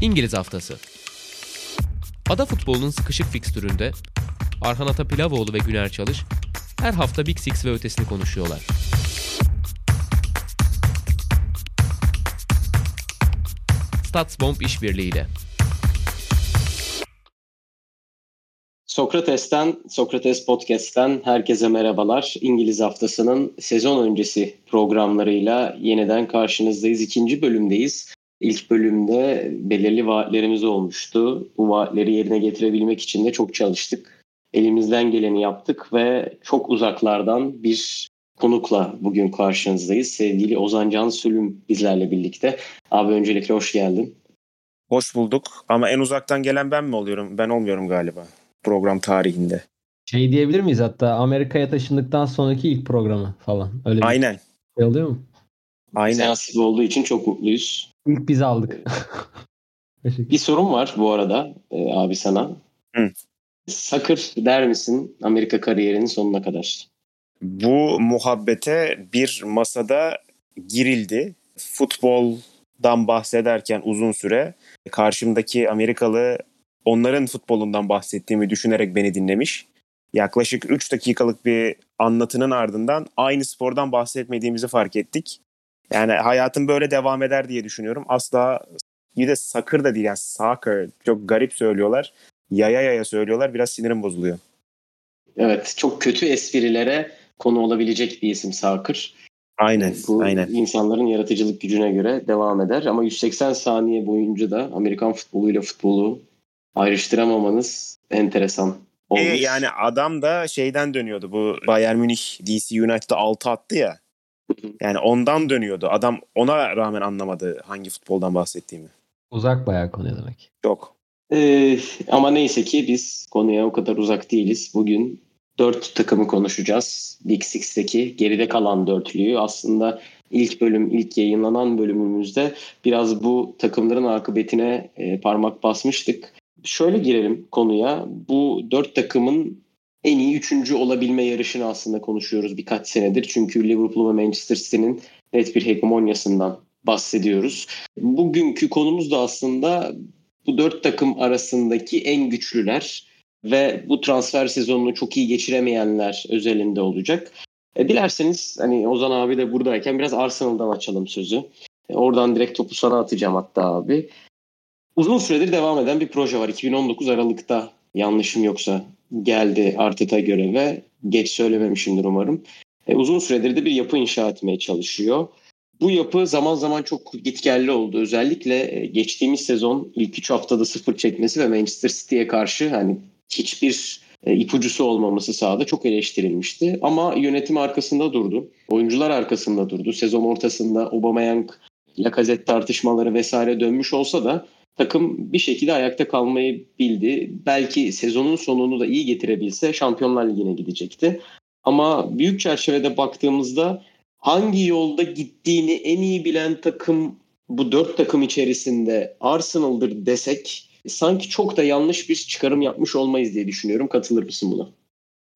İngiliz Haftası Ada futbolunun sıkışık fikstüründe Arhan Atapilavoğlu ve Güner Çalış her hafta Big Six ve ötesini konuşuyorlar. Statsbomb işbirliğiyle. Sokrates'ten, Sokrates Podcast'ten herkese merhabalar. İngiliz Haftası'nın sezon öncesi programlarıyla yeniden karşınızdayız. İkinci bölümdeyiz. İlk bölümde belirli vaatlerimiz olmuştu. Bu vaatleri yerine getirebilmek için de çok çalıştık. Elimizden geleni yaptık ve çok uzaklardan bir konukla bugün karşınızdayız. Sevgili Ozan Can Sülüm bizlerle birlikte. Abi öncelikle hoş geldin. Hoş bulduk ama en uzaktan gelen ben mi oluyorum? Ben olmuyorum galiba program tarihinde. Şey diyebilir miyiz hatta Amerika'ya taşındıktan sonraki ilk programı falan. Öyle bir Aynen. şey oluyor mu? Aynen. Sensiz olduğu için çok mutluyuz. İlk biz aldık. Teşekkür. Bir sorum var bu arada e, abi sana. Hı. Sakır der misin Amerika kariyerinin sonuna kadar? Bu muhabbete bir masada girildi. Futboldan bahsederken uzun süre karşımdaki Amerikalı onların futbolundan bahsettiğimi düşünerek beni dinlemiş. Yaklaşık 3 dakikalık bir anlatının ardından aynı spordan bahsetmediğimizi fark ettik. Yani hayatım böyle devam eder diye düşünüyorum. Asla bir de sakır da değil yani soccer çok garip söylüyorlar. Yaya yaya söylüyorlar biraz sinirim bozuluyor. Evet çok kötü esprilere konu olabilecek bir isim Sakır. Aynen Bu aynen. insanların yaratıcılık gücüne göre devam eder. Ama 180 saniye boyunca da Amerikan futboluyla futbolu ayrıştıramamanız enteresan E, olmuş. yani adam da şeyden dönüyordu bu Bayern Münih DC United'a 6 attı ya. Yani ondan dönüyordu. Adam ona rağmen anlamadı hangi futboldan bahsettiğimi. Uzak bayağı konuya demek. Çok. Ee, ama neyse ki biz konuya o kadar uzak değiliz. Bugün dört takımı konuşacağız. Big Six'teki geride kalan dörtlüyü. Aslında ilk bölüm, ilk yayınlanan bölümümüzde biraz bu takımların akıbetine e, parmak basmıştık. Şöyle girelim konuya. Bu dört takımın en iyi üçüncü olabilme yarışını aslında konuşuyoruz birkaç senedir. Çünkü Liverpool ve Manchester City'nin net bir hegemonyasından bahsediyoruz. Bugünkü konumuz da aslında bu dört takım arasındaki en güçlüler ve bu transfer sezonunu çok iyi geçiremeyenler özelinde olacak. E, dilerseniz hani Ozan abi de buradayken biraz Arsenal'dan açalım sözü. E, oradan direkt topu sana atacağım hatta abi. Uzun süredir devam eden bir proje var. 2019 Aralık'ta yanlışım yoksa geldi Arteta göreve. Geç söylememişimdir umarım. E, uzun süredir de bir yapı inşa etmeye çalışıyor. Bu yapı zaman zaman çok gitgelli oldu. Özellikle e, geçtiğimiz sezon ilk 3 haftada sıfır çekmesi ve Manchester City'ye karşı hani hiçbir e, ipucusu olmaması sahada çok eleştirilmişti. Ama yönetim arkasında durdu. Oyuncular arkasında durdu. Sezon ortasında Aubameyang, Lacazette tartışmaları vesaire dönmüş olsa da takım bir şekilde ayakta kalmayı bildi. Belki sezonun sonunu da iyi getirebilse Şampiyonlar Ligi'ne gidecekti. Ama büyük çerçevede baktığımızda hangi yolda gittiğini en iyi bilen takım bu dört takım içerisinde Arsenal'dır desek sanki çok da yanlış bir çıkarım yapmış olmayız diye düşünüyorum. Katılır mısın buna?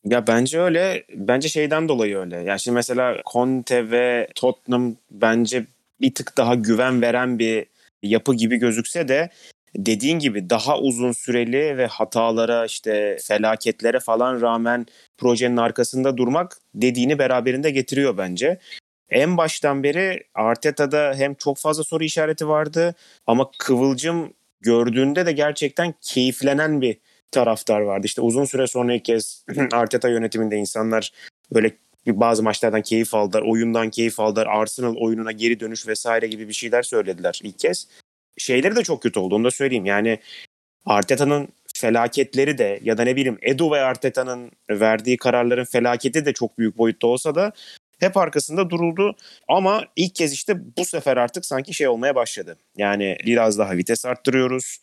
Ya bence öyle. Bence şeyden dolayı öyle. Ya şimdi mesela Conte ve Tottenham bence bir tık daha güven veren bir yapı gibi gözükse de dediğin gibi daha uzun süreli ve hatalara işte felaketlere falan rağmen projenin arkasında durmak dediğini beraberinde getiriyor bence. En baştan beri Arteta'da hem çok fazla soru işareti vardı ama Kıvılcım gördüğünde de gerçekten keyiflenen bir taraftar vardı. İşte uzun süre sonra ilk kez Arteta yönetiminde insanlar böyle bazı maçlardan keyif aldılar, oyundan keyif aldılar, Arsenal oyununa geri dönüş vesaire gibi bir şeyler söylediler ilk kez. Şeyleri de çok kötü oldu onu da söyleyeyim. Yani Arteta'nın felaketleri de ya da ne bileyim Edu ve Arteta'nın verdiği kararların felaketi de çok büyük boyutta olsa da hep arkasında duruldu. Ama ilk kez işte bu sefer artık sanki şey olmaya başladı. Yani biraz daha vites arttırıyoruz.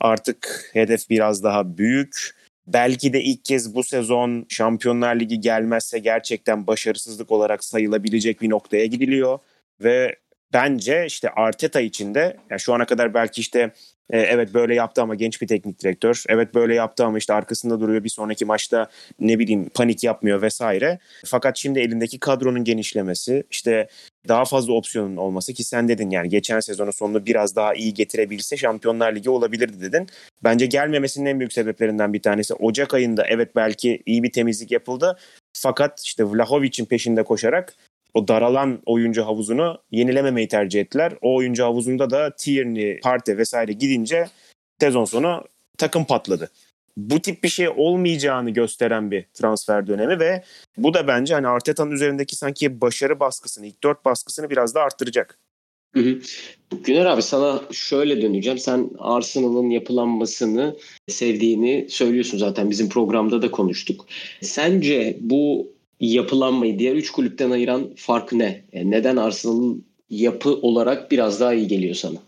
Artık hedef biraz daha büyük. Belki de ilk kez bu sezon Şampiyonlar Ligi gelmezse gerçekten başarısızlık olarak sayılabilecek bir noktaya gidiliyor. Ve bence işte Arteta için de yani şu ana kadar belki işte E, evet böyle yaptı ama genç bir teknik direktör. Evet böyle yaptı ama işte arkasında duruyor bir sonraki maçta ne bileyim panik yapmıyor vesaire. Fakat şimdi elindeki kadronun genişlemesi işte daha fazla opsiyonun olması ki sen dedin yani geçen sezonun sonunda biraz daha iyi getirebilse Şampiyonlar Ligi olabilirdi dedin. Bence gelmemesinin en büyük sebeplerinden bir tanesi Ocak ayında evet belki iyi bir temizlik yapıldı. Fakat işte Vlahovic'in peşinde koşarak o daralan oyuncu havuzunu yenilememeyi tercih ettiler. O oyuncu havuzunda da Tierney, Partey vesaire gidince sezon sonu takım patladı. Bu tip bir şey olmayacağını gösteren bir transfer dönemi ve bu da bence hani Arteta'nın üzerindeki sanki başarı baskısını, ilk dört baskısını biraz da arttıracak. Hı hı. Güner abi sana şöyle döneceğim. Sen Arsenal'ın yapılanmasını sevdiğini söylüyorsun zaten bizim programda da konuştuk. Sence bu yapılanmayı diğer üç kulüpten ayıran fark ne? Yani neden Arsenal'ın yapı olarak biraz daha iyi geliyor sana?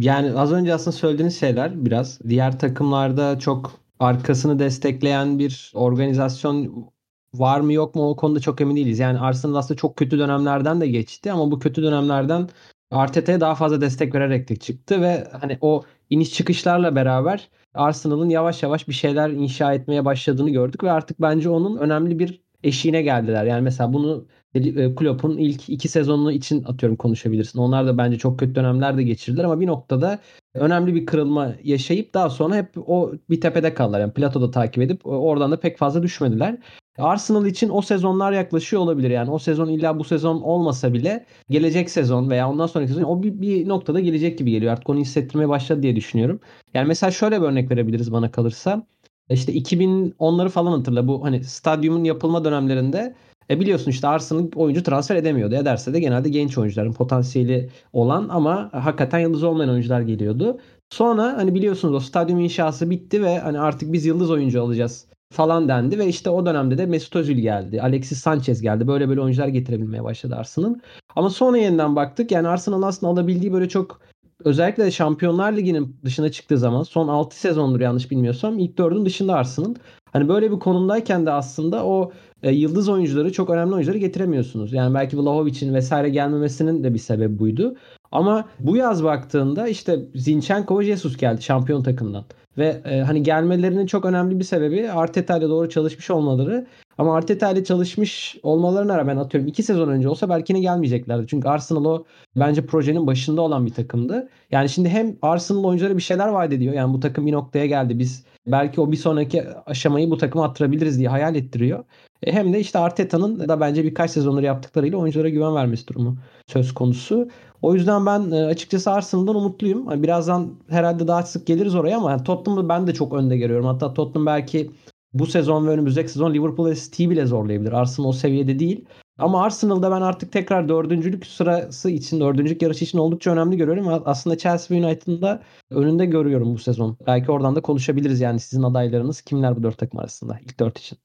Yani az önce aslında söylediğiniz şeyler biraz diğer takımlarda çok arkasını destekleyen bir organizasyon var mı yok mu o konuda çok emin değiliz. Yani Arsenal aslında çok kötü dönemlerden de geçti ama bu kötü dönemlerden Arteta'ya daha fazla destek vererek de çıktı ve hani o iniş çıkışlarla beraber Arsenal'ın yavaş yavaş bir şeyler inşa etmeye başladığını gördük ve artık bence onun önemli bir eşiğine geldiler. Yani mesela bunu e, Klopp'un ilk iki sezonunu için atıyorum konuşabilirsin. Onlar da bence çok kötü dönemler de geçirdiler ama bir noktada önemli bir kırılma yaşayıp daha sonra hep o bir tepede kaldılar. Yani platoda takip edip oradan da pek fazla düşmediler. Arsenal için o sezonlar yaklaşıyor olabilir. Yani o sezon illa bu sezon olmasa bile gelecek sezon veya ondan sonraki sezon o bir, bir noktada gelecek gibi geliyor. Artık onu hissettirmeye başladı diye düşünüyorum. Yani mesela şöyle bir örnek verebiliriz bana kalırsa. İşte 2010'ları falan hatırla. Bu hani stadyumun yapılma dönemlerinde e biliyorsun işte Arsenal oyuncu transfer edemiyordu. Ederse de genelde genç oyuncuların potansiyeli olan ama hakikaten yıldız olmayan oyuncular geliyordu. Sonra hani biliyorsunuz o stadyum inşası bitti ve hani artık biz yıldız oyuncu alacağız falan dendi ve işte o dönemde de Mesut Özil geldi. Alexis Sanchez geldi. Böyle böyle oyuncular getirebilmeye başladı Arsenal. Ama sonra yeniden baktık. Yani Arsenal aslında alabildiği böyle çok özellikle de Şampiyonlar Ligi'nin dışına çıktığı zaman son 6 sezondur yanlış bilmiyorsam ilk 4'ün dışında Arsenal. Hani böyle bir konumdayken de aslında o e, yıldız oyuncuları çok önemli oyuncuları getiremiyorsunuz. Yani belki Vlahovic'in vesaire gelmemesinin de bir sebebi buydu. Ama bu yaz baktığında işte Zinchenko ve Jesus geldi şampiyon takımdan. Ve e, hani gelmelerinin çok önemli bir sebebi Arteta ile doğru çalışmış olmaları. Ama Arteta ile çalışmış olmalarına rağmen atıyorum 2 sezon önce olsa belki ne gelmeyeceklerdi. Çünkü Arsenal o bence projenin başında olan bir takımdı. Yani şimdi hem Arsenal oyunculara bir şeyler vaat ediyor. Yani bu takım bir noktaya geldi. Biz belki o bir sonraki aşamayı bu takıma attırabiliriz diye hayal ettiriyor. E hem de işte Arteta'nın da bence birkaç sezonları yaptıklarıyla oyunculara güven vermesi durumu söz konusu. O yüzden ben e, açıkçası Arsenal'dan umutluyum. Birazdan herhalde daha sık geliriz oraya ama Tottenham'ı ben de çok önde görüyorum. Hatta Tottenham belki bu sezon ve önümüzdeki sezon Liverpool ve City bile zorlayabilir. Arsenal o seviyede değil. Ama Arsenal'da ben artık tekrar dördüncülük sırası için, dördüncülük yarışı için oldukça önemli görüyorum. Aslında Chelsea ve United'ın da önünde görüyorum bu sezon. Belki oradan da konuşabiliriz yani sizin adaylarınız kimler bu dört takım arasında ilk dört için.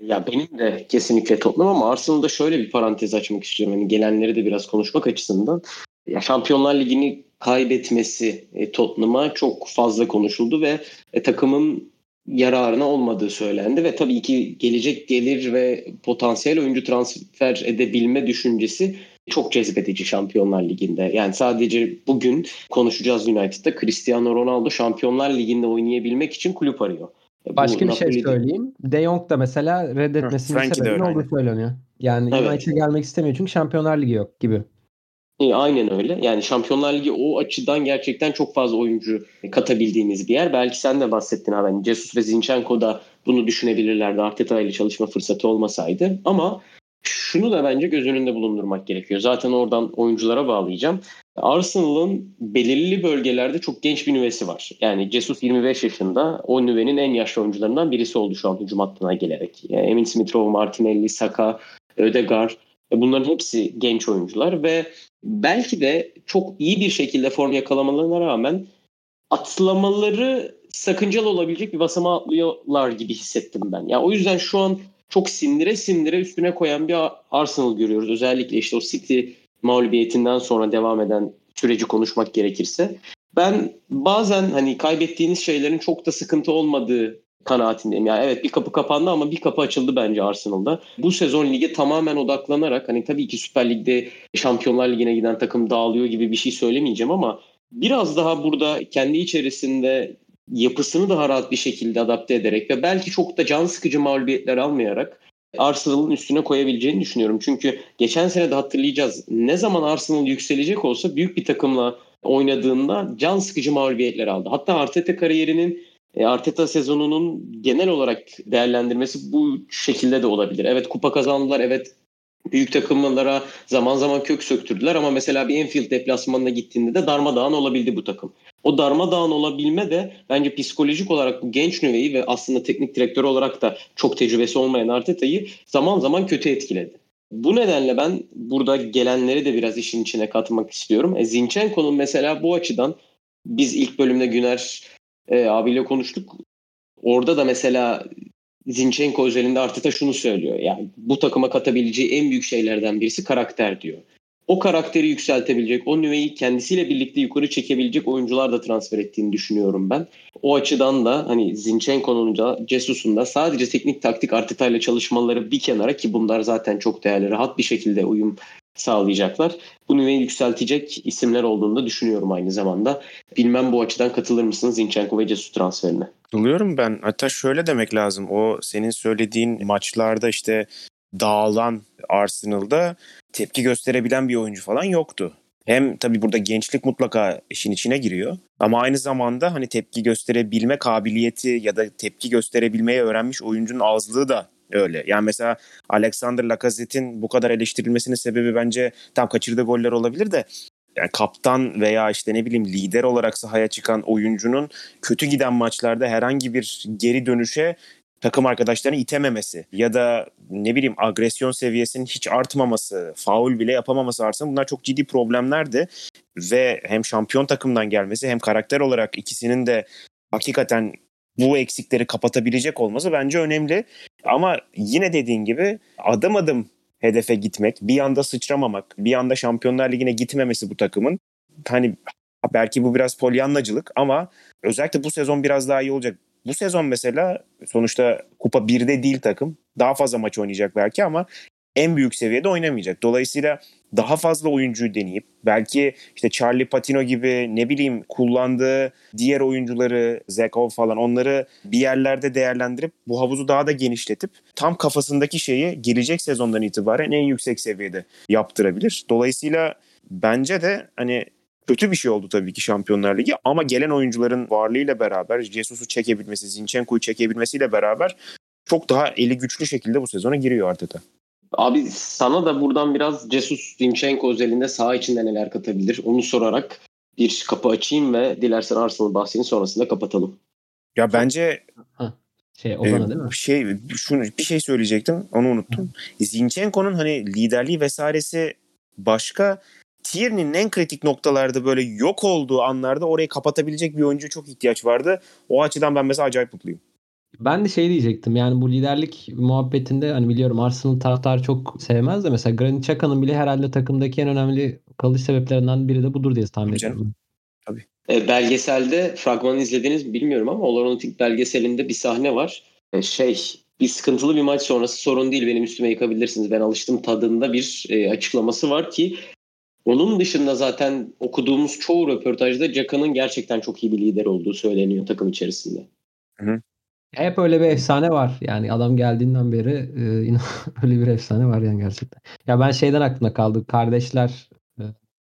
Ya benim de kesinlikle Tottenham ama Arsenal'da şöyle bir parantez açmak istiyorum. Yani gelenleri de biraz konuşmak açısından. Ya Şampiyonlar Ligi'ni kaybetmesi e, Tottenham'a çok fazla konuşuldu ve e, takımın yararına olmadığı söylendi ve tabii ki gelecek gelir ve potansiyel oyuncu transfer edebilme düşüncesi çok cezbedici Şampiyonlar Ligi'nde. Yani sadece bugün konuşacağız United'da Cristiano Ronaldo Şampiyonlar Ligi'nde oynayabilmek için kulüp arıyor. Başka Bu bir şey söyleyeyim. De Jong da mesela reddetmesinin sebebi ne olduğu söyleniyor. Yani evet. United'a gelmek istemiyor çünkü Şampiyonlar Ligi yok gibi. E, aynen öyle. Yani Şampiyonlar Ligi o açıdan gerçekten çok fazla oyuncu katabildiğimiz bir yer. Belki sen de bahsettin abi. Yani Jesus ve Zinchenko da bunu düşünebilirlerdi. Arteta ile çalışma fırsatı olmasaydı. Ama şunu da bence göz önünde bulundurmak gerekiyor. Zaten oradan oyunculara bağlayacağım. Arsenal'ın belirli bölgelerde çok genç bir nüvesi var. Yani Jesus 25 yaşında o nüvenin en yaşlı oyuncularından birisi oldu şu an hücum hattına gelerek. Yani Emin Smith-Rowe, Martinelli, Saka, Ödegaard bunların hepsi genç oyuncular ve belki de çok iyi bir şekilde form yakalamalarına rağmen atlamaları sakıncalı olabilecek bir basama atlıyorlar gibi hissettim ben. Yani o yüzden şu an çok sindire sindire üstüne koyan bir Arsenal görüyoruz. Özellikle işte o City mağlubiyetinden sonra devam eden süreci konuşmak gerekirse. Ben bazen hani kaybettiğiniz şeylerin çok da sıkıntı olmadığı kanaatindeyim. Yani evet bir kapı kapandı ama bir kapı açıldı bence Arsenal'da. Bu sezon lige tamamen odaklanarak hani tabii ki Süper Lig'de Şampiyonlar Ligi'ne giden takım dağılıyor gibi bir şey söylemeyeceğim ama biraz daha burada kendi içerisinde yapısını daha rahat bir şekilde adapte ederek ve belki çok da can sıkıcı mağlubiyetler almayarak Arsenal'ın üstüne koyabileceğini düşünüyorum. Çünkü geçen sene de hatırlayacağız. Ne zaman Arsenal yükselecek olsa büyük bir takımla oynadığında can sıkıcı mağlubiyetler aldı. Hatta Arteta kariyerinin e, Arteta sezonunun genel olarak değerlendirmesi bu şekilde de olabilir. Evet kupa kazandılar. Evet büyük takımlara zaman zaman kök söktürdüler ama mesela bir Enfield deplasmanına gittiğinde de darmadağın olabildi bu takım. O darmadağın olabilme de bence psikolojik olarak bu genç nüveyi ve aslında teknik direktör olarak da çok tecrübesi olmayan Arteta'yı zaman zaman kötü etkiledi. Bu nedenle ben burada gelenleri de biraz işin içine katmak istiyorum. E, Zinchenko'nun mesela bu açıdan biz ilk bölümde Güner e, abiyle konuştuk. Orada da mesela Zinchenko özelinde Arteta şunu söylüyor. Yani bu takıma katabileceği en büyük şeylerden birisi karakter diyor. O karakteri yükseltebilecek, o nüveyi kendisiyle birlikte yukarı çekebilecek oyuncular da transfer ettiğini düşünüyorum ben. O açıdan da hani Zinchenko'nun da Jesus'un da sadece teknik taktik Arteta ile çalışmaları bir kenara ki bunlar zaten çok değerli, rahat bir şekilde uyum sağlayacaklar. Bu nüveyi yükseltecek isimler olduğunu da düşünüyorum aynı zamanda. Bilmem bu açıdan katılır mısınız Zinchenko ve Jesus transferine? Katılıyorum ben. Hatta şöyle demek lazım. O senin söylediğin maçlarda işte dağılan Arsenal'da tepki gösterebilen bir oyuncu falan yoktu. Hem tabii burada gençlik mutlaka işin içine giriyor. Ama aynı zamanda hani tepki gösterebilme kabiliyeti ya da tepki gösterebilmeyi öğrenmiş oyuncunun azlığı da öyle. Yani mesela Alexander Lacazette'in bu kadar eleştirilmesinin sebebi bence tam kaçırdığı goller olabilir de yani kaptan veya işte ne bileyim lider olarak sahaya çıkan oyuncunun kötü giden maçlarda herhangi bir geri dönüşe takım arkadaşlarını itememesi ya da ne bileyim agresyon seviyesinin hiç artmaması, faul bile yapamaması arasında bunlar çok ciddi problemlerdi. Ve hem şampiyon takımdan gelmesi hem karakter olarak ikisinin de hakikaten bu eksikleri kapatabilecek olması bence önemli. Ama yine dediğin gibi adım adım hedefe gitmek, bir anda sıçramamak, bir anda Şampiyonlar Ligi'ne gitmemesi bu takımın. Hani belki bu biraz polyanlacılık ama özellikle bu sezon biraz daha iyi olacak. Bu sezon mesela sonuçta Kupa 1'de değil takım. Daha fazla maç oynayacak belki ama en büyük seviyede oynamayacak. Dolayısıyla daha fazla oyuncuyu deneyip belki işte Charlie Patino gibi ne bileyim kullandığı diğer oyuncuları Zekov falan onları bir yerlerde değerlendirip bu havuzu daha da genişletip tam kafasındaki şeyi gelecek sezondan itibaren en yüksek seviyede yaptırabilir. Dolayısıyla bence de hani kötü bir şey oldu tabii ki Şampiyonlar Ligi ama gelen oyuncuların varlığıyla beraber Jesus'u çekebilmesi, Zinchenko'yu çekebilmesiyle beraber çok daha eli güçlü şekilde bu sezona giriyor Arteta. Abi sana da buradan biraz Jesus Zinchenko özelinde saha içinde neler katabilir onu sorarak bir kapı açayım ve dilersen Arsenal bahsini sonrasında kapatalım. Ya bence şey Ozan'a e, değil mi? Şey şunu bir şey söyleyecektim onu unuttum. Zinchenko'nun hani liderliği vesairesi başka Tierney'nin en kritik noktalarda böyle yok olduğu anlarda orayı kapatabilecek bir oyuncu çok ihtiyaç vardı. O açıdan ben mesela acayip mutluyum. Ben de şey diyecektim yani bu liderlik muhabbetinde hani biliyorum Arsenal taraftarı çok sevmez de mesela Granit Xhaka'nın bile herhalde takımdaki en önemli kalış sebeplerinden biri de budur diye tahmin ediyorum. Tabii. E, belgeselde fragmanı izlediniz mi bilmiyorum ama Oloronatik belgeselinde bir sahne var. E, şey bir sıkıntılı bir maç sonrası sorun değil benim üstüme yıkabilirsiniz ben alıştım tadında bir e, açıklaması var ki onun dışında zaten okuduğumuz çoğu röportajda Xhaka'nın gerçekten çok iyi bir lider olduğu söyleniyor takım içerisinde. Hı hı. Hep öyle bir efsane var. Yani adam geldiğinden beri e, öyle bir efsane var yani gerçekten. Ya ben şeyden aklımda kaldı. Kardeşler e,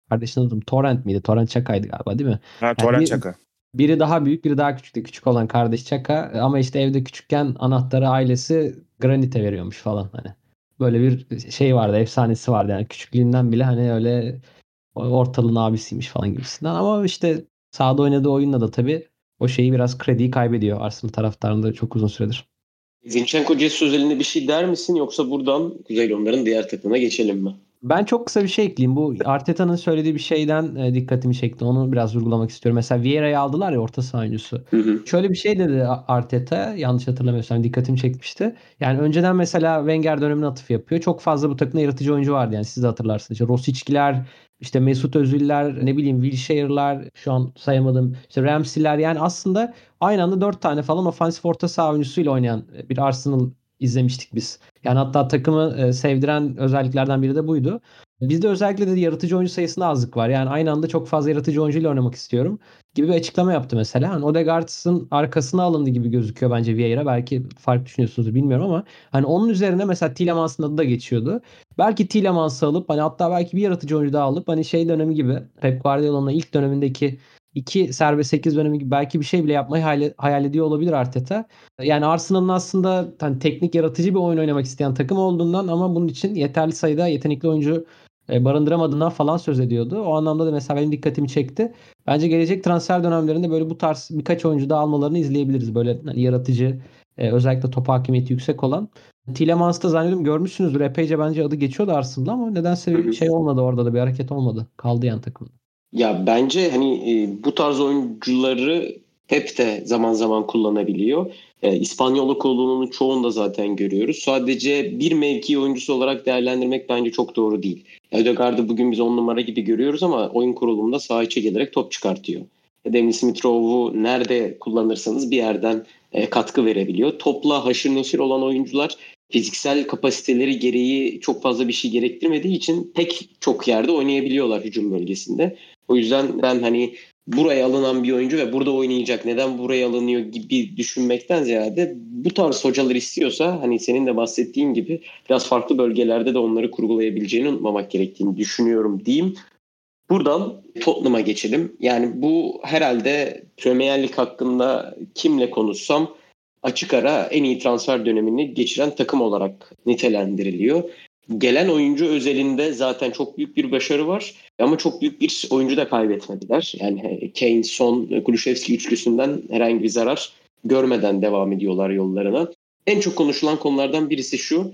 kardeşin adım Torrent miydi? Torrent Çaka'ydı galiba değil mi? Ha yani Torrent bir, Çaka. Biri daha büyük, biri daha küçüktü. Küçük olan kardeş Çaka ama işte evde küçükken anahtarı ailesi Granite veriyormuş falan hani. Böyle bir şey vardı, efsanesi vardı yani küçüklüğünden bile hani öyle ortalığın abisiymiş falan gibisinden. Ama işte sahada oynadığı oyunla da tabii o şeyi biraz krediyi kaybediyor Arsenal taraftarında çok uzun süredir. Zinchenko Jesus özelinde bir şey der misin yoksa buradan Kuzey Londra'nın diğer takımına geçelim mi? Ben çok kısa bir şey ekleyeyim. Bu Arteta'nın söylediği bir şeyden e, dikkatimi çekti. Onu biraz vurgulamak istiyorum. Mesela Vieira'yı aldılar ya orta saha oyuncusu. Hı hı. Şöyle bir şey dedi Arteta. Yanlış hatırlamıyorsam dikkatimi çekmişti. Yani önceden mesela Wenger dönemine atıf yapıyor. Çok fazla bu takımda yaratıcı oyuncu vardı. Yani siz de hatırlarsınız. İşte Rosickiler, işte Mesut Özil'ler, ne bileyim Wilshire'lar, şu an sayamadım. İşte Ramsey'ler yani aslında aynı anda dört tane falan ofansif orta saha oyuncusuyla oynayan bir Arsenal izlemiştik biz. Yani hatta takımı e, sevdiren özelliklerden biri de buydu. Bizde özellikle de yaratıcı oyuncu sayısında azlık var. Yani aynı anda çok fazla yaratıcı oyuncuyla oynamak istiyorum gibi bir açıklama yaptı mesela. Yani Odegaard'ın arkasına alındı gibi gözüküyor bence Vieira. Belki fark düşünüyorsunuz bilmiyorum ama hani onun üzerine mesela Tielemans'ın adı da geçiyordu. Belki Tielemans'ı alıp hani hatta belki bir yaratıcı oyuncu daha alıp hani şey dönemi gibi Pep Guardiola'nın ilk dönemindeki iki serbest 8 dönemi gibi belki bir şey bile yapmayı hayal, hayal ediyor olabilir Arteta. Yani Arsenal'ın aslında hani teknik yaratıcı bir oyun oynamak isteyen takım olduğundan ama bunun için yeterli sayıda yetenekli oyuncu e, barındıramadığından falan söz ediyordu. O anlamda da mesela benim dikkatimi çekti. Bence gelecek transfer dönemlerinde böyle bu tarz birkaç oyuncu daha almalarını izleyebiliriz. Böyle hani yaratıcı e, özellikle top hakimiyeti yüksek olan. Tielemans da zannediyorum görmüşsünüzdür. Epeyce bence adı geçiyordu Arsenal'da ama nedense bir şey olmadı orada da bir hareket olmadı. Kaldı yan takım. Ya bence hani e, bu tarz oyuncuları hep de zaman zaman kullanabiliyor. E, İspanyoluk olduğunun çoğunda zaten görüyoruz. Sadece bir mevki oyuncusu olarak değerlendirmek bence çok doğru değil. Ödegaard'ı bugün biz on numara gibi görüyoruz ama oyun kurulumunda saha içe gelerek top çıkartıyor. Demir Smith Rowe'u nerede kullanırsanız bir yerden e, katkı verebiliyor. Topla haşır neşir olan oyuncular fiziksel kapasiteleri gereği çok fazla bir şey gerektirmediği için pek çok yerde oynayabiliyorlar hücum bölgesinde. O yüzden ben hani buraya alınan bir oyuncu ve burada oynayacak neden buraya alınıyor gibi düşünmekten ziyade bu tarz hocalar istiyorsa hani senin de bahsettiğin gibi biraz farklı bölgelerde de onları kurgulayabileceğini unutmamak gerektiğini düşünüyorum diyeyim. Buradan Tottenham'a geçelim. Yani bu herhalde Premier Lig hakkında kimle konuşsam açık ara en iyi transfer dönemini geçiren takım olarak nitelendiriliyor. Gelen oyuncu özelinde zaten çok büyük bir başarı var ama çok büyük bir oyuncu da kaybetmediler. Yani Kane, Son, Kulüşevski üçlüsünden herhangi bir zarar görmeden devam ediyorlar yollarına. En çok konuşulan konulardan birisi şu.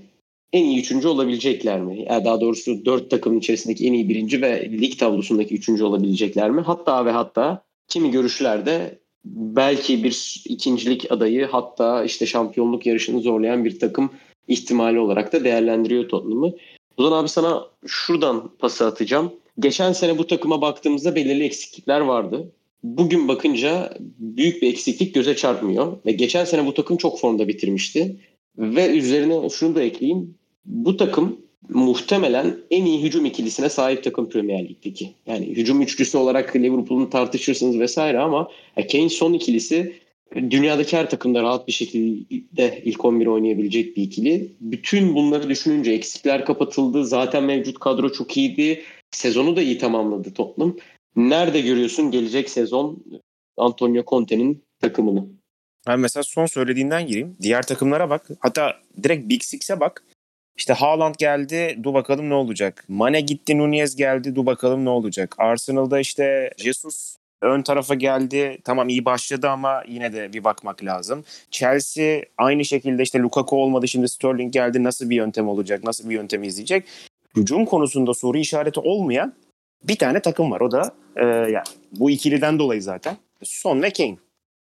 En iyi üçüncü olabilecekler mi? Yani daha doğrusu dört takımın içerisindeki en iyi birinci ve lig tablosundaki üçüncü olabilecekler mi? Hatta ve hatta kimi görüşlerde belki bir ikincilik adayı hatta işte şampiyonluk yarışını zorlayan bir takım ihtimali olarak da değerlendiriyor Tottenham'ı. Ozan abi sana şuradan pası atacağım. Geçen sene bu takıma baktığımızda belirli eksiklikler vardı. Bugün bakınca büyük bir eksiklik göze çarpmıyor. Ve geçen sene bu takım çok formda bitirmişti. Ve üzerine şunu da ekleyeyim. Bu takım muhtemelen en iyi hücum ikilisine sahip takım Premier Lig'deki. Yani hücum üçlüsü olarak Liverpool'un tartışırsınız vesaire ama Kane son ikilisi dünyadaki her takımda rahat bir şekilde ilk 11 oynayabilecek bir ikili. Bütün bunları düşününce eksikler kapatıldı. Zaten mevcut kadro çok iyiydi. Sezonu da iyi tamamladı Tottenham. Nerede görüyorsun gelecek sezon Antonio Conte'nin takımını? Ben mesela son söylediğinden gireyim. Diğer takımlara bak. Hatta direkt Big Six'e bak. İşte Haaland geldi, dur bakalım ne olacak. Mane gitti, Nunez geldi, dur bakalım ne olacak. Arsenal'da işte Jesus ön tarafa geldi. Tamam iyi başladı ama yine de bir bakmak lazım. Chelsea aynı şekilde işte Lukaku olmadı şimdi Sterling geldi. Nasıl bir yöntem olacak? Nasıl bir yöntem izleyecek? Hücum konusunda soru işareti olmayan bir tane takım var. O da e, yani bu ikiliden dolayı zaten Son ve Kane.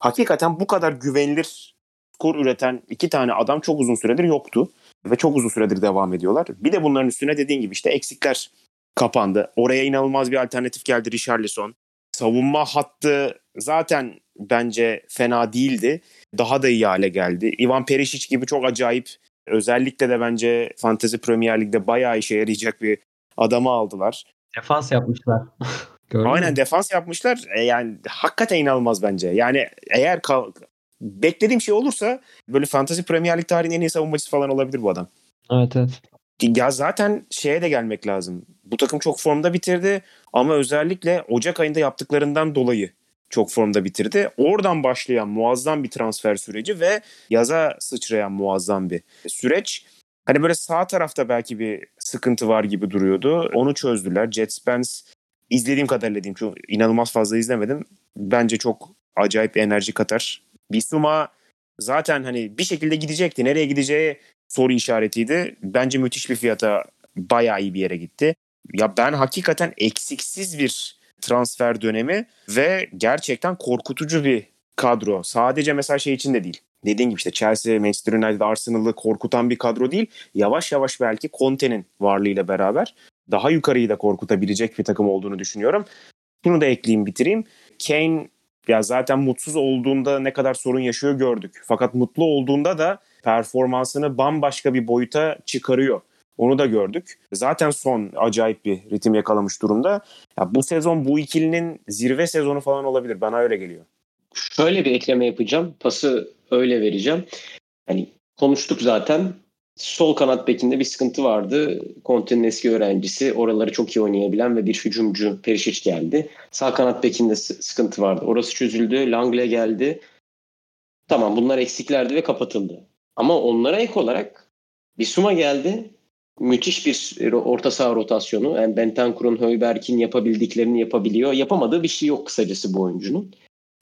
Hakikaten bu kadar güvenilir skor üreten iki tane adam çok uzun süredir yoktu. Ve çok uzun süredir devam ediyorlar. Bir de bunların üstüne dediğin gibi işte eksikler kapandı. Oraya inanılmaz bir alternatif geldi Richarlison savunma hattı zaten bence fena değildi. Daha da iyi hale geldi. Ivan Perisic gibi çok acayip özellikle de bence Fantasy Premier Lig'de bayağı işe yarayacak bir adamı aldılar. Defans yapmışlar. Aynen mi? defans yapmışlar. E yani hakikaten inanılmaz bence. Yani eğer kal- beklediğim şey olursa böyle Fantasy Premier Lig tarihinin en iyi savunmacısı falan olabilir bu adam. Evet evet. Ya zaten şeye de gelmek lazım. Bu takım çok formda bitirdi ama özellikle Ocak ayında yaptıklarından dolayı çok formda bitirdi. Oradan başlayan muazzam bir transfer süreci ve yaza sıçrayan muazzam bir süreç. Hani böyle sağ tarafta belki bir sıkıntı var gibi duruyordu. Onu çözdüler. Jet Spence izlediğim kadarıyla diyeyim. Çok inanılmaz fazla izlemedim. Bence çok acayip bir enerji katar. Bisuma zaten hani bir şekilde gidecekti. Nereye gideceği soru işaretiydi. Bence müthiş bir fiyata bayağı iyi bir yere gitti. Ya ben hakikaten eksiksiz bir transfer dönemi ve gerçekten korkutucu bir kadro. Sadece mesela şey için de değil. Dediğim gibi işte Chelsea, Manchester United, Arsenal'ı korkutan bir kadro değil. Yavaş yavaş belki Conte'nin varlığıyla beraber daha yukarıyı da korkutabilecek bir takım olduğunu düşünüyorum. Bunu da ekleyeyim bitireyim. Kane Ya zaten mutsuz olduğunda ne kadar sorun yaşıyor gördük. Fakat mutlu olduğunda da performansını bambaşka bir boyuta çıkarıyor. Onu da gördük. Zaten son acayip bir ritim yakalamış durumda. Ya bu sezon bu ikilinin zirve sezonu falan olabilir. Bana öyle geliyor. Şöyle bir ekleme yapacağım. Pası öyle vereceğim. Hani konuştuk zaten. Sol kanat bekinde bir sıkıntı vardı. Conte'nin eski öğrencisi. Oraları çok iyi oynayabilen ve bir hücumcu Perisic geldi. Sağ kanat bekinde sıkıntı vardı. Orası çözüldü. Langle geldi. Tamam bunlar eksiklerdi ve kapatıldı. Ama onlara ek olarak Bisuma geldi. Müthiş bir orta saha rotasyonu. Yani Bentancur'un, Höyberk'in yapabildiklerini yapabiliyor. Yapamadığı bir şey yok kısacası bu oyuncunun.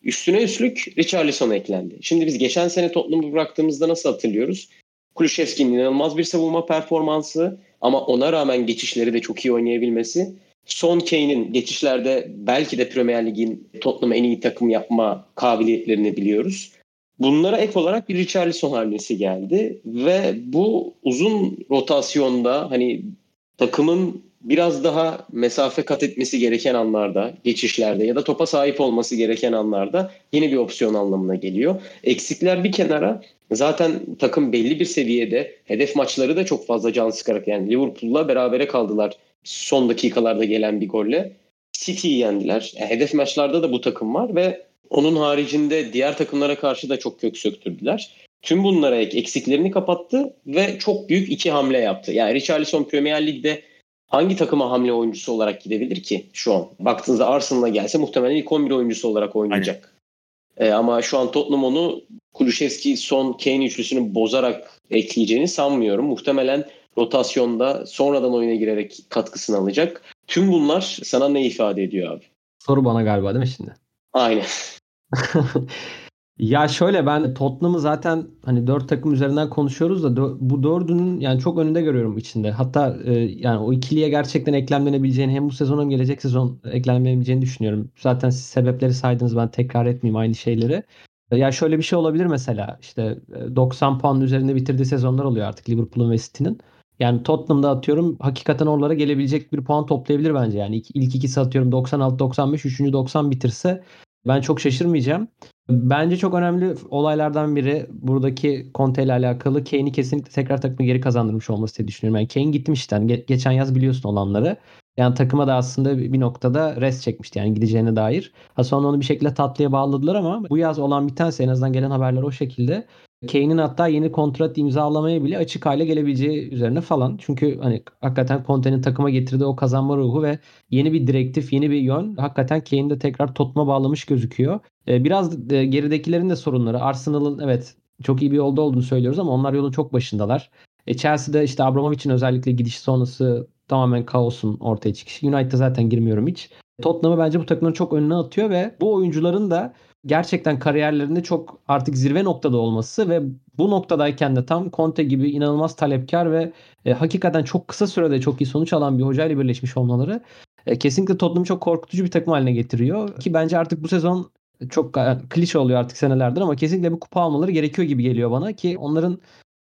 Üstüne üstlük Richarlison eklendi. Şimdi biz geçen sene Tottenham'ı bıraktığımızda nasıl hatırlıyoruz? Kulüşevski'nin inanılmaz bir savunma performansı ama ona rağmen geçişleri de çok iyi oynayabilmesi. Son Kane'in geçişlerde belki de Premier Lig'in Tottenham'a en iyi takım yapma kabiliyetlerini biliyoruz. Bunlara ek olarak bir Richarlison hamlesi geldi ve bu uzun rotasyonda hani takımın biraz daha mesafe kat etmesi gereken anlarda, geçişlerde ya da topa sahip olması gereken anlarda yeni bir opsiyon anlamına geliyor. Eksikler bir kenara zaten takım belli bir seviyede hedef maçları da çok fazla can sıkarak yani Liverpool'la berabere kaldılar son dakikalarda gelen bir golle. City'yi yendiler. Yani hedef maçlarda da bu takım var ve onun haricinde diğer takımlara karşı da çok kök söktürdüler. Tüm bunlara ek eksiklerini kapattı ve çok büyük iki hamle yaptı. Yani Richarlison Premier Lig'de hangi takıma hamle oyuncusu olarak gidebilir ki şu an? Baktığınızda Arsenal'a gelse muhtemelen ilk 11 oyuncusu olarak oynayacak. Ee, ama şu an Tottenham onu Kulüşevski son Kane üçlüsünü bozarak ekleyeceğini sanmıyorum. Muhtemelen rotasyonda sonradan oyuna girerek katkısını alacak. Tüm bunlar sana ne ifade ediyor abi? Soru bana galiba değil mi şimdi? Aynen. ya şöyle ben Tottenham'ı zaten hani dört takım üzerinden konuşuyoruz da bu dördünün yani çok önünde görüyorum içinde. Hatta e, yani o ikiliye gerçekten eklemlenebileceğini hem bu sezon hem gelecek sezon eklemlenebileceğini düşünüyorum. Zaten siz sebepleri saydınız ben tekrar etmeyeyim aynı şeyleri. Ya şöyle bir şey olabilir mesela işte 90 e, puan üzerinde bitirdiği sezonlar oluyor artık Liverpool'un ve City'nin. Yani Tottenham'da atıyorum hakikaten oralara gelebilecek bir puan toplayabilir bence. Yani ilk, ilk ikisi atıyorum 96-95, üçüncü 90 bitirse ben çok şaşırmayacağım. Bence çok önemli olaylardan biri buradaki Conte ile alakalı Kane'i kesinlikle tekrar takımı geri kazandırmış olması diye düşünüyorum. Yani Kane gitmişten Ge- geçen yaz biliyorsun olanları. Yani takıma da aslında bir noktada rest çekmişti yani gideceğine dair. Ha sonra onu bir şekilde tatlıya bağladılar ama bu yaz olan bir tanesi en azından gelen haberler o şekilde. Kane'in hatta yeni kontrat imzalamaya bile açık hale gelebileceği üzerine falan. Çünkü hani hakikaten Conte'nin takıma getirdiği o kazanma ruhu ve yeni bir direktif, yeni bir yön hakikaten Kane'i de tekrar Tottenham'a bağlamış gözüküyor. Ee, biraz e, geridekilerin de sorunları. Arsenal'ın evet çok iyi bir yolda olduğunu söylüyoruz ama onlar yolun çok başındalar. E, Chelsea'de işte Abramovich'in özellikle gidiş sonrası tamamen kaosun ortaya çıkışı. United'a zaten girmiyorum hiç. Tottenham'ı bence bu takımların çok önüne atıyor ve bu oyuncuların da gerçekten kariyerlerinde çok artık zirve noktada olması ve bu noktadayken de tam Conte gibi inanılmaz talepkar ve e, hakikaten çok kısa sürede çok iyi sonuç alan bir hocayla birleşmiş olmaları e, kesinlikle Tottenham'ı çok korkutucu bir takım haline getiriyor. Ki bence artık bu sezon çok klişe oluyor artık senelerdir ama kesinlikle bir kupa almaları gerekiyor gibi geliyor bana ki onların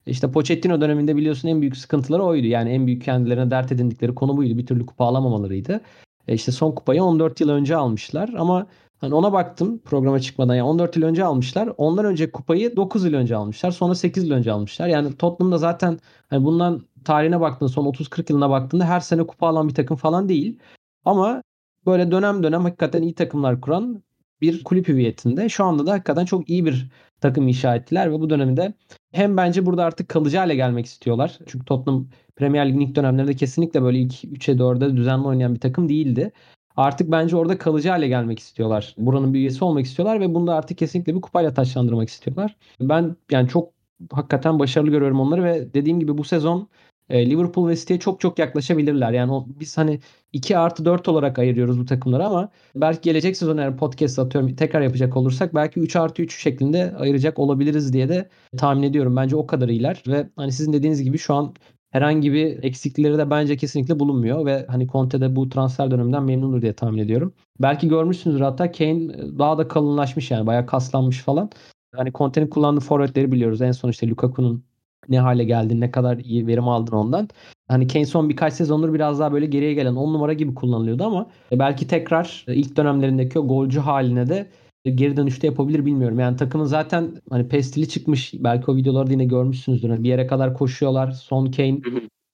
işte Pochettino döneminde biliyorsun en büyük sıkıntıları oydu. Yani en büyük kendilerine dert edindikleri konu buydu. Bir türlü kupa alamamalarıydı. E işte son kupayı 14 yıl önce almışlar ama Hani ona baktım programa çıkmadan. Yani 14 yıl önce almışlar. Ondan önce kupayı 9 yıl önce almışlar. Sonra 8 yıl önce almışlar. Yani Tottenham'da zaten hani bundan tarihine baktığında son 30-40 yılına baktığında her sene kupa alan bir takım falan değil. Ama böyle dönem dönem hakikaten iyi takımlar kuran bir kulüp hüviyetinde. Şu anda da hakikaten çok iyi bir takım inşa ettiler ve bu dönemde hem bence burada artık kalıcı hale gelmek istiyorlar. Çünkü Tottenham Premier Lig'in ilk dönemlerinde kesinlikle böyle ilk 3'e 4'e düzenli oynayan bir takım değildi artık bence orada kalıcı hale gelmek istiyorlar. Buranın bir üyesi olmak istiyorlar ve bunu da artık kesinlikle bir kupayla taşlandırmak istiyorlar. Ben yani çok hakikaten başarılı görüyorum onları ve dediğim gibi bu sezon e, Liverpool ve City'ye çok çok yaklaşabilirler. Yani biz hani 2 artı 4 olarak ayırıyoruz bu takımları ama belki gelecek sezon eğer podcast atıyorum tekrar yapacak olursak belki 3 artı 3 şeklinde ayıracak olabiliriz diye de tahmin ediyorum. Bence o kadar iyiler ve hani sizin dediğiniz gibi şu an herhangi bir eksiklikleri de bence kesinlikle bulunmuyor ve hani Conte de bu transfer döneminden memnundur diye tahmin ediyorum. Belki görmüşsünüzdür hatta Kane daha da kalınlaşmış yani bayağı kaslanmış falan. Hani Conte'nin kullandığı forvetleri biliyoruz. En son işte Lukaku'nun ne hale geldin, ne kadar iyi verim aldın ondan. Hani Kane son birkaç sezondur biraz daha böyle geriye gelen 10 numara gibi kullanılıyordu ama belki tekrar ilk dönemlerindeki o golcü haline de geri dönüşte yapabilir bilmiyorum. Yani takımın zaten hani pestili çıkmış. Belki o videoları yine görmüşsünüzdür. Hani bir yere kadar koşuyorlar. Son Kane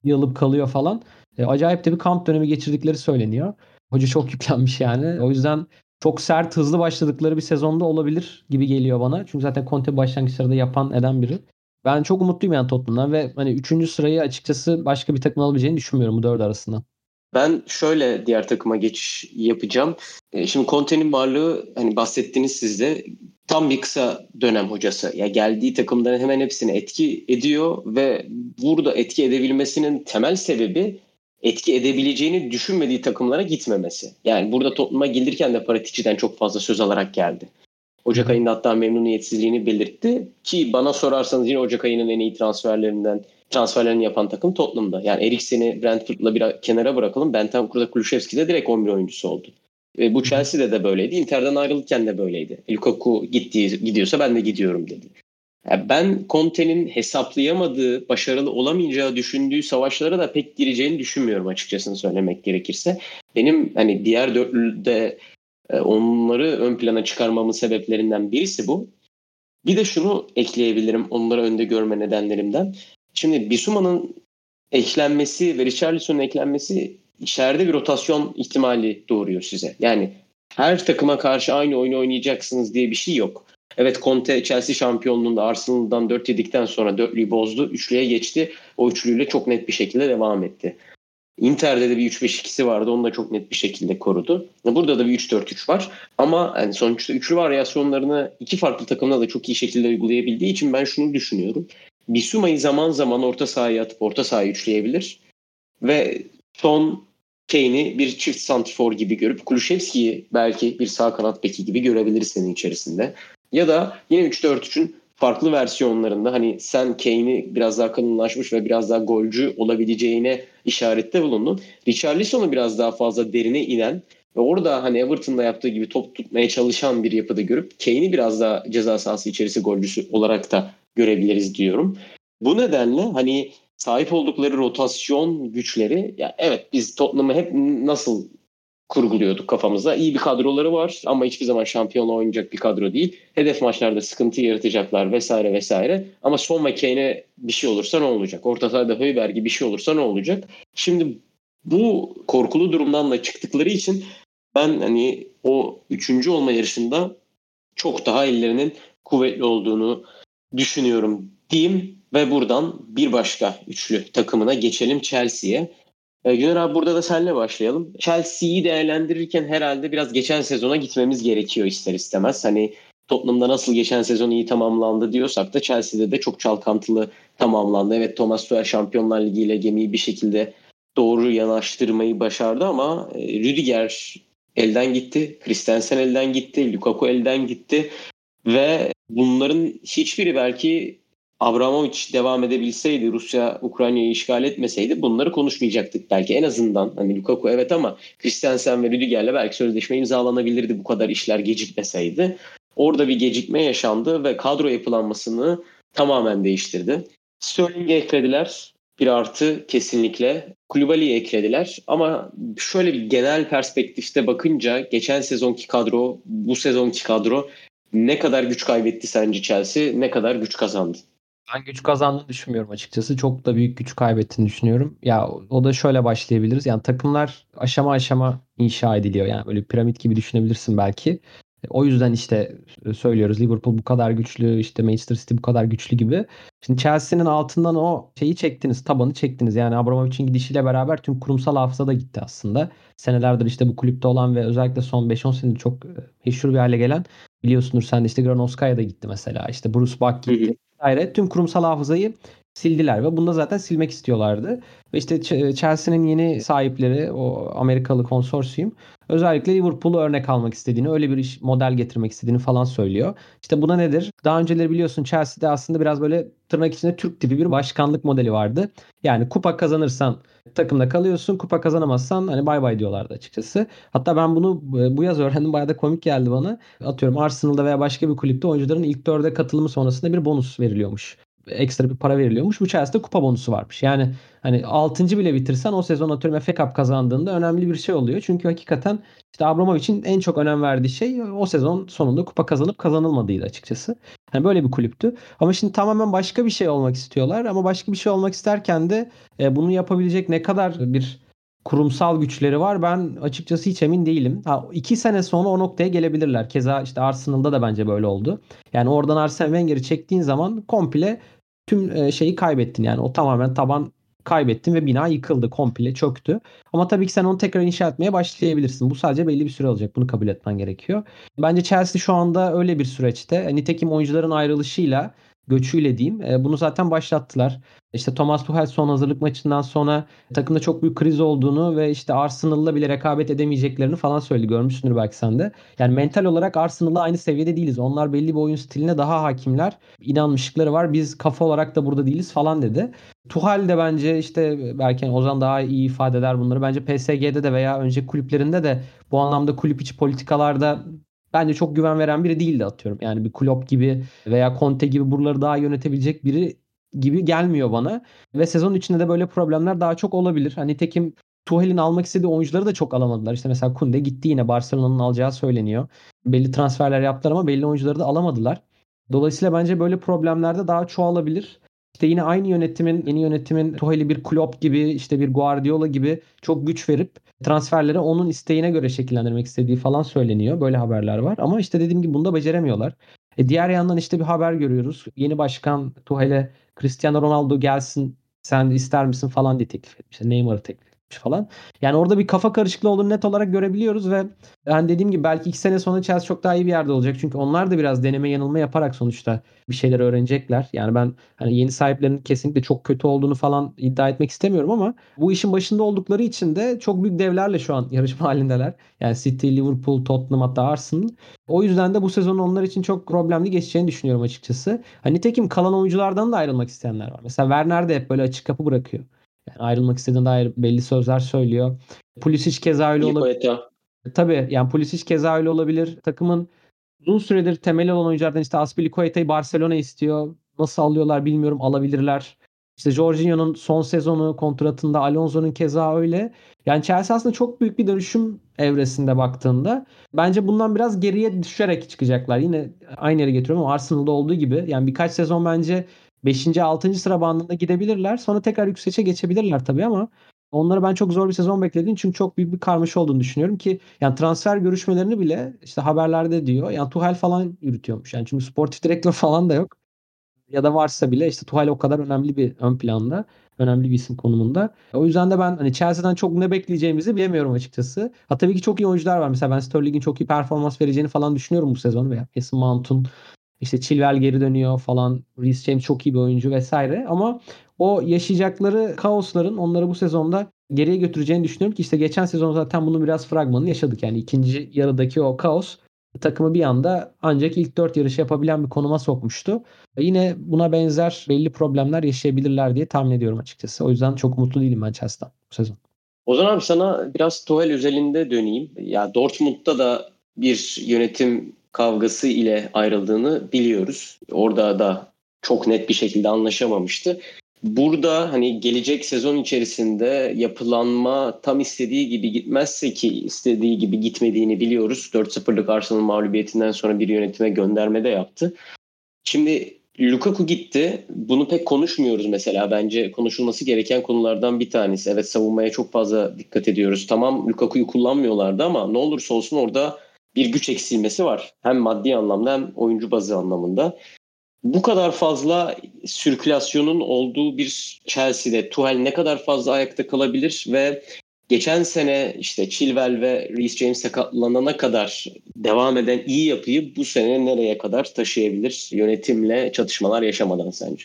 yılıp kalıyor falan. E, acayip de bir kamp dönemi geçirdikleri söyleniyor. Hoca çok yüklenmiş yani. O yüzden çok sert hızlı başladıkları bir sezonda olabilir gibi geliyor bana. Çünkü zaten Conte başlangıçlarda yapan eden biri. Ben çok umutluyum yani Tottenham'dan ve hani 3. sırayı açıkçası başka bir takım alabileceğini düşünmüyorum bu dört arasında. Ben şöyle diğer takıma geçiş yapacağım. E, şimdi Conte'nin varlığı hani bahsettiniz siz de tam bir kısa dönem hocası. Ya geldiği takımların hemen hepsini etki ediyor ve burada etki edebilmesinin temel sebebi etki edebileceğini düşünmediği takımlara gitmemesi. Yani burada topluma gelirken de Paratici'den çok fazla söz alarak geldi. Ocak ayında hatta memnuniyetsizliğini belirtti ki bana sorarsanız yine Ocak ayının en iyi transferlerinden transferlerini yapan takım Tottenham'da. Yani Eriksen'i Brentford'la bir kenara bırakalım. Bentancur'da Kulüşevski de direkt 11 oyuncusu oldu. Ve bu Chelsea'de de böyleydi. Inter'den ayrılırken de böyleydi. Lukaku gittiği, gidiyorsa ben de gidiyorum dedi. Yani ben Conte'nin hesaplayamadığı, başarılı olamayacağı düşündüğü savaşlara da pek gireceğini düşünmüyorum açıkçası söylemek gerekirse. Benim hani diğer dörtlüde e, onları ön plana çıkarmamın sebeplerinden birisi bu. Bir de şunu ekleyebilirim onları önde görme nedenlerimden. Şimdi Bisuma'nın eklenmesi ve Richarlison'un eklenmesi içeride bir rotasyon ihtimali doğuruyor size. Yani her takıma karşı aynı oyunu oynayacaksınız diye bir şey yok. Evet Conte Chelsea şampiyonluğunda Arsenal'dan 4 yedikten sonra dörtlüyü bozdu. Üçlüye geçti. O üçlüyle çok net bir şekilde devam etti. Inter'de de bir 3-5-2'si vardı. Onu da çok net bir şekilde korudu. Burada da bir 3-4-3 var. Ama yani sonuçta üçlü varyasyonlarını iki farklı takımda da çok iyi şekilde uygulayabildiği için ben şunu düşünüyorum. Bisuma'yı zaman zaman orta sahaya atıp orta sahayı üçleyebilir. Ve son Kane'i bir çift santifor gibi görüp Kulüşevski'yi belki bir sağ kanat beki gibi görebiliriz senin içerisinde. Ya da yine 3-4-3'ün farklı versiyonlarında hani sen Kane'i biraz daha kalınlaşmış ve biraz daha golcü olabileceğine işarette bulundun. Richarlison'u biraz daha fazla derine inen ve orada hani Everton'da yaptığı gibi top tutmaya çalışan bir yapıda görüp Kane'i biraz daha ceza sahası içerisi golcüsü olarak da görebiliriz diyorum. Bu nedenle hani sahip oldukları rotasyon güçleri ya evet biz Tottenham'ı hep nasıl kurguluyorduk kafamızda. İyi bir kadroları var ama hiçbir zaman şampiyonla oynayacak bir kadro değil. Hedef maçlarda sıkıntı yaratacaklar vesaire vesaire. Ama son ve Kane'e bir şey olursa ne olacak? Orta sahada Höyberg'e bir şey olursa ne olacak? Şimdi bu korkulu durumdan da çıktıkları için ben hani o üçüncü olma yarışında çok daha ellerinin kuvvetli olduğunu düşünüyorum diyeyim ve buradan bir başka üçlü takımına geçelim Chelsea'ye. E, Güner abi burada da seninle başlayalım. Chelsea'yi değerlendirirken herhalde biraz geçen sezona gitmemiz gerekiyor ister istemez. Hani Tottenham'da nasıl geçen sezon iyi tamamlandı diyorsak da Chelsea'de de çok çalkantılı tamamlandı. Evet Thomas Tuchel Şampiyonlar Ligi ile gemiyi bir şekilde doğru yanaştırmayı başardı ama e, Rüdiger elden gitti. Christensen elden gitti. Lukaku elden gitti. Ve bunların hiçbiri belki Abramovich devam edebilseydi, Rusya Ukrayna'yı işgal etmeseydi bunları konuşmayacaktık belki. En azından hani Lukaku evet ama Christensen ve Rüdiger'le belki sözleşme imzalanabilirdi bu kadar işler gecikmeseydi. Orada bir gecikme yaşandı ve kadro yapılanmasını tamamen değiştirdi. Sterling'e eklediler. Bir artı kesinlikle. Kulübali'ye eklediler. Ama şöyle bir genel perspektifte bakınca geçen sezonki kadro, bu sezonki kadro ne kadar güç kaybetti sence Chelsea? Ne kadar güç kazandı? Ben güç kazandığını düşünmüyorum açıkçası. Çok da büyük güç kaybettiğini düşünüyorum. Ya o da şöyle başlayabiliriz. Yani takımlar aşama aşama inşa ediliyor. Yani böyle piramit gibi düşünebilirsin belki. O yüzden işte söylüyoruz Liverpool bu kadar güçlü, işte Manchester City bu kadar güçlü gibi. Şimdi Chelsea'nin altından o şeyi çektiniz, tabanı çektiniz. Yani Abramovich'in gidişiyle beraber tüm kurumsal hafıza da gitti aslında. Senelerdir işte bu kulüpte olan ve özellikle son 5-10 senedir çok meşhur bir hale gelen biliyorsunuz sen de işte Granovskaya da gitti mesela. İşte Bruce Buck gitti vesaire tüm kurumsal hafızayı sildiler ve bunu da zaten silmek istiyorlardı. Ve işte Chelsea'nin yeni sahipleri o Amerikalı konsorsiyum özellikle Liverpool'u örnek almak istediğini, öyle bir iş model getirmek istediğini falan söylüyor. İşte buna nedir? Daha önceleri biliyorsun Chelsea'de aslında biraz böyle tırnak içinde Türk tipi bir başkanlık modeli vardı. Yani kupa kazanırsan takımda kalıyorsun, kupa kazanamazsan hani bay bay diyorlardı açıkçası. Hatta ben bunu e, bu yaz öğrendim. Bayağı da komik geldi bana. Atıyorum Arsenal'da veya başka bir kulüpte oyuncuların ilk dörde katılımı sonrasında bir bonus veriliyormuş. Ekstra bir para veriliyormuş. Bu Chelsea'de kupa bonusu varmış. Yani hani 6. bile bitirsen o sezon atıyorum FA Cup kazandığında önemli bir şey oluyor. Çünkü hakikaten işte Abramovich'in en çok önem verdiği şey o sezon sonunda kupa kazanıp kazanılmadığıydı açıkçası. Yani böyle bir kulüptü. Ama şimdi tamamen başka bir şey olmak istiyorlar. Ama başka bir şey olmak isterken de e, bunu yapabilecek ne kadar bir kurumsal güçleri var. Ben açıkçası hiç emin değilim. Ha, iki sene sonra o noktaya gelebilirler. Keza işte Arsenal'da da bence böyle oldu. Yani oradan Arsene Wenger'i çektiğin zaman komple tüm e, şeyi kaybettin. Yani o tamamen taban kaybettin ve bina yıkıldı komple çöktü. Ama tabii ki sen onu tekrar inşa etmeye başlayabilirsin. Bu sadece belli bir süre alacak. Bunu kabul etmen gerekiyor. Bence Chelsea şu anda öyle bir süreçte. Nitekim oyuncuların ayrılışıyla göçüyle diyeyim. E, bunu zaten başlattılar. İşte Thomas Tuchel son hazırlık maçından sonra takımda çok büyük kriz olduğunu ve işte Arsenal'la bile rekabet edemeyeceklerini falan söyledi. Görmüşsündür belki sen de. Yani mental olarak Arsenal'la aynı seviyede değiliz. Onlar belli bir oyun stiline daha hakimler. İnanmışlıkları var. Biz kafa olarak da burada değiliz falan dedi. Tuhal de bence işte belki Ozan daha iyi ifade eder bunları. Bence PSG'de de veya önce kulüplerinde de bu anlamda kulüp içi politikalarda bence çok güven veren biri değildi atıyorum. Yani bir Klopp gibi veya Conte gibi buraları daha yönetebilecek biri gibi gelmiyor bana. Ve sezon içinde de böyle problemler daha çok olabilir. Hani tekim Tuhel'in almak istediği oyuncuları da çok alamadılar. İşte mesela Kunde gitti yine Barcelona'nın alacağı söyleniyor. Belli transferler yaptılar ama belli oyuncuları da alamadılar. Dolayısıyla bence böyle problemlerde daha çoğalabilir. İşte yine aynı yönetimin, yeni yönetimin Tuhel'i bir Klopp gibi, işte bir Guardiola gibi çok güç verip transferleri onun isteğine göre şekillendirmek istediği falan söyleniyor. Böyle haberler var. Ama işte dediğim gibi bunu da beceremiyorlar. E diğer yandan işte bir haber görüyoruz. Yeni başkan Tuhel'e Cristiano Ronaldo gelsin sen ister misin falan diye teklif etmiş. Neymar'ı teklif falan. Yani orada bir kafa karışıklığı olduğunu net olarak görebiliyoruz ve yani dediğim gibi belki iki sene sonra Chelsea çok daha iyi bir yerde olacak. Çünkü onlar da biraz deneme yanılma yaparak sonuçta bir şeyler öğrenecekler. Yani ben hani yeni sahiplerin kesinlikle çok kötü olduğunu falan iddia etmek istemiyorum ama bu işin başında oldukları için de çok büyük devlerle şu an yarışma halindeler. Yani City, Liverpool, Tottenham hatta Arsenal. O yüzden de bu sezon onlar için çok problemli geçeceğini düşünüyorum açıkçası. Hani nitekim kalan oyunculardan da ayrılmak isteyenler var. Mesela Werner de hep böyle açık kapı bırakıyor. Yani ayrılmak istediğine dair belli sözler söylüyor. Pulisic keza öyle olabilir. Tabii yani Pulisic keza öyle olabilir. Takımın uzun süredir temeli olan oyunculardan işte Aspilicueta'yı Barcelona istiyor. Nasıl alıyorlar bilmiyorum alabilirler. İşte Jorginho'nun son sezonu kontratında Alonso'nun keza öyle. Yani Chelsea aslında çok büyük bir dönüşüm evresinde baktığında. Bence bundan biraz geriye düşerek çıkacaklar. Yine aynı yere getiriyorum ama Arsenal'da olduğu gibi. Yani birkaç sezon bence 5. 6. sıra bandında gidebilirler. Sonra tekrar yükselişe geçebilirler tabii ama onları ben çok zor bir sezon bekledim. Çünkü çok büyük bir karmaşa olduğunu düşünüyorum ki yani transfer görüşmelerini bile işte haberlerde diyor. Yani Tuhal falan yürütüyormuş. Yani çünkü sportif direktör falan da yok. Ya da varsa bile işte Tuhal o kadar önemli bir ön planda. Önemli bir isim konumunda. O yüzden de ben hani Chelsea'den çok ne bekleyeceğimizi bilemiyorum açıkçası. Ha tabii ki çok iyi oyuncular var. Mesela ben Sterling'in çok iyi performans vereceğini falan düşünüyorum bu sezon veya Mason Mount'un işte Chilwell geri dönüyor falan. Reece James çok iyi bir oyuncu vesaire. Ama o yaşayacakları kaosların onları bu sezonda geriye götüreceğini düşünüyorum ki işte geçen sezon zaten bunu biraz fragmanını yaşadık. Yani ikinci yarıdaki o kaos takımı bir anda ancak ilk dört yarış yapabilen bir konuma sokmuştu. Yine buna benzer belli problemler yaşayabilirler diye tahmin ediyorum açıkçası. O yüzden çok mutlu değilim ben Chelsea'den bu sezon. Ozan abi sana biraz Tuchel özelinde döneyim. Ya Dortmund'da da bir yönetim kavgası ile ayrıldığını biliyoruz. Orada da çok net bir şekilde anlaşamamıştı. Burada hani gelecek sezon içerisinde yapılanma tam istediği gibi gitmezse ki istediği gibi gitmediğini biliyoruz. 4-0'lık Arsenal mağlubiyetinden sonra bir yönetime gönderme de yaptı. Şimdi Lukaku gitti. Bunu pek konuşmuyoruz mesela. Bence konuşulması gereken konulardan bir tanesi. Evet savunmaya çok fazla dikkat ediyoruz. Tamam Lukaku'yu kullanmıyorlardı ama ne olursa olsun orada bir güç eksilmesi var. Hem maddi anlamda hem oyuncu bazı anlamında. Bu kadar fazla sirkülasyonun olduğu bir Chelsea'de Tuchel ne kadar fazla ayakta kalabilir ve geçen sene işte Chilwell ve Reece James sakatlanana kadar devam eden iyi yapıyı bu sene nereye kadar taşıyabilir yönetimle çatışmalar yaşamadan sence?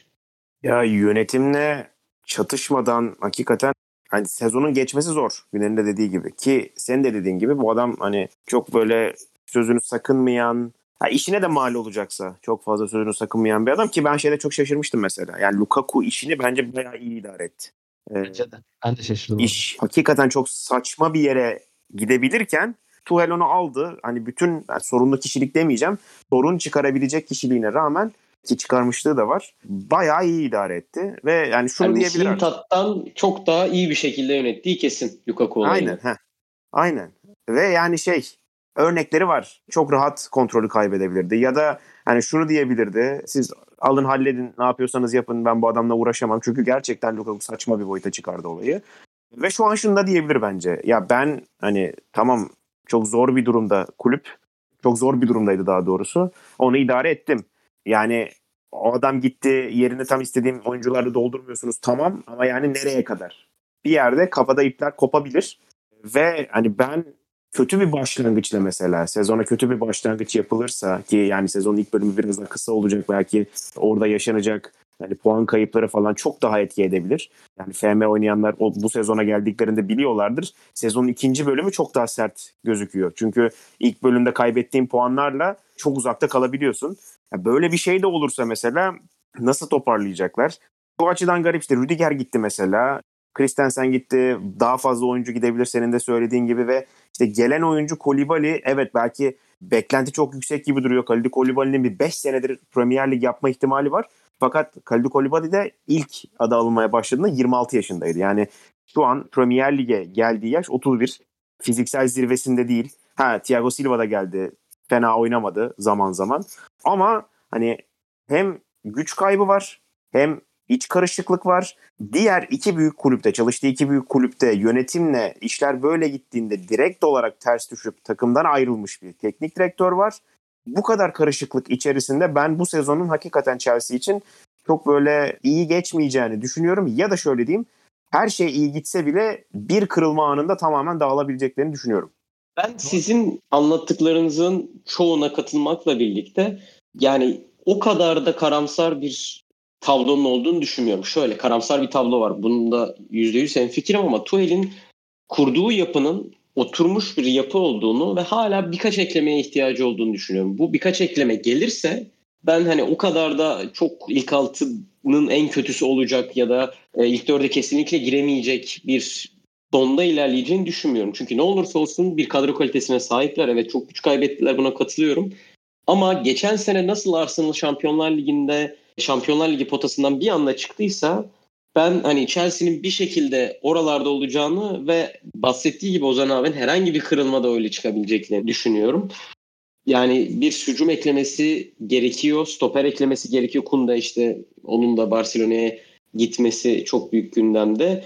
Ya yönetimle çatışmadan hakikaten hani sezonun geçmesi zor. Güner'in de dediği gibi. Ki senin de dediğin gibi bu adam hani çok böyle sözünü sakınmayan ha işine de mal olacaksa çok fazla sözünü sakınmayan bir adam ki ben şeyde çok şaşırmıştım mesela. Yani Lukaku işini bence bayağı iyi idare etti. Ee, bence de. Ben de şaşırdım. İş hakikaten çok saçma bir yere gidebilirken Tuchel onu aldı. Hani bütün yani sorunlu kişilik demeyeceğim. Sorun çıkarabilecek kişiliğine rağmen ki çıkarmışlığı da var. Bayağı iyi idare etti ve yani şunu yani diyebilir. Tattan çok daha iyi bir şekilde yönettiği kesin Lukaku olayını. Aynen. Heh. Aynen. Ve yani şey örnekleri var. Çok rahat kontrolü kaybedebilirdi. Ya da hani şunu diyebilirdi. Siz alın halledin ne yapıyorsanız yapın ben bu adamla uğraşamam. Çünkü gerçekten Lukaku saçma bir boyuta çıkardı olayı. Ve şu an şunu da diyebilir bence. Ya ben hani tamam çok zor bir durumda kulüp. Çok zor bir durumdaydı daha doğrusu. Onu idare ettim. Yani o adam gitti yerini tam istediğim oyuncularla doldurmuyorsunuz tamam ama yani nereye kadar? Bir yerde kafada ipler kopabilir. Ve hani ben kötü bir başlangıçla mesela sezona kötü bir başlangıç yapılırsa ki yani sezonun ilk bölümü biraz daha kısa olacak belki orada yaşanacak yani puan kayıpları falan çok daha etki edebilir. Yani FM oynayanlar o, bu sezona geldiklerinde biliyorlardır. Sezonun ikinci bölümü çok daha sert gözüküyor. Çünkü ilk bölümde kaybettiğin puanlarla çok uzakta kalabiliyorsun. Yani böyle bir şey de olursa mesela nasıl toparlayacaklar? Bu açıdan garip işte Rüdiger gitti mesela. Christensen gitti. Daha fazla oyuncu gidebilir senin de söylediğin gibi ve işte gelen oyuncu Kolibali evet belki beklenti çok yüksek gibi duruyor. Kalidi Kolibali'nin bir 5 senedir Premier Lig yapma ihtimali var. Fakat Kalidi Kolibali de ilk adı alınmaya başladığında 26 yaşındaydı. Yani şu an Premier Lig'e geldiği yaş 31. Fiziksel zirvesinde değil. Ha Thiago Silva da geldi. Fena oynamadı zaman zaman. Ama hani hem güç kaybı var hem iç karışıklık var. Diğer iki büyük kulüpte, çalıştığı iki büyük kulüpte yönetimle işler böyle gittiğinde direkt olarak ters düşüp takımdan ayrılmış bir teknik direktör var. Bu kadar karışıklık içerisinde ben bu sezonun hakikaten Chelsea için çok böyle iyi geçmeyeceğini düşünüyorum. Ya da şöyle diyeyim, her şey iyi gitse bile bir kırılma anında tamamen dağılabileceklerini düşünüyorum. Ben sizin anlattıklarınızın çoğuna katılmakla birlikte yani o kadar da karamsar bir tablonun olduğunu düşünmüyorum. Şöyle karamsar bir tablo var. Bunun da %100 en fikrim ama Tuhel'in kurduğu yapının oturmuş bir yapı olduğunu ve hala birkaç eklemeye ihtiyacı olduğunu düşünüyorum. Bu birkaç ekleme gelirse ben hani o kadar da çok ilk altının en kötüsü olacak ya da e, ilk dörde kesinlikle giremeyecek bir sonda ilerleyeceğini düşünmüyorum. Çünkü ne olursa olsun bir kadro kalitesine sahipler. Evet çok güç kaybettiler buna katılıyorum. Ama geçen sene nasıl Arsenal Şampiyonlar Ligi'nde Şampiyonlar Ligi potasından bir anda çıktıysa ben hani Chelsea'nin bir şekilde oralarda olacağını ve bahsettiği gibi Ozan abinin herhangi bir kırılmada öyle çıkabileceklerini düşünüyorum. Yani bir hücum eklemesi gerekiyor, stoper eklemesi gerekiyor. Kunda işte onun da Barcelona'ya gitmesi çok büyük gündemde.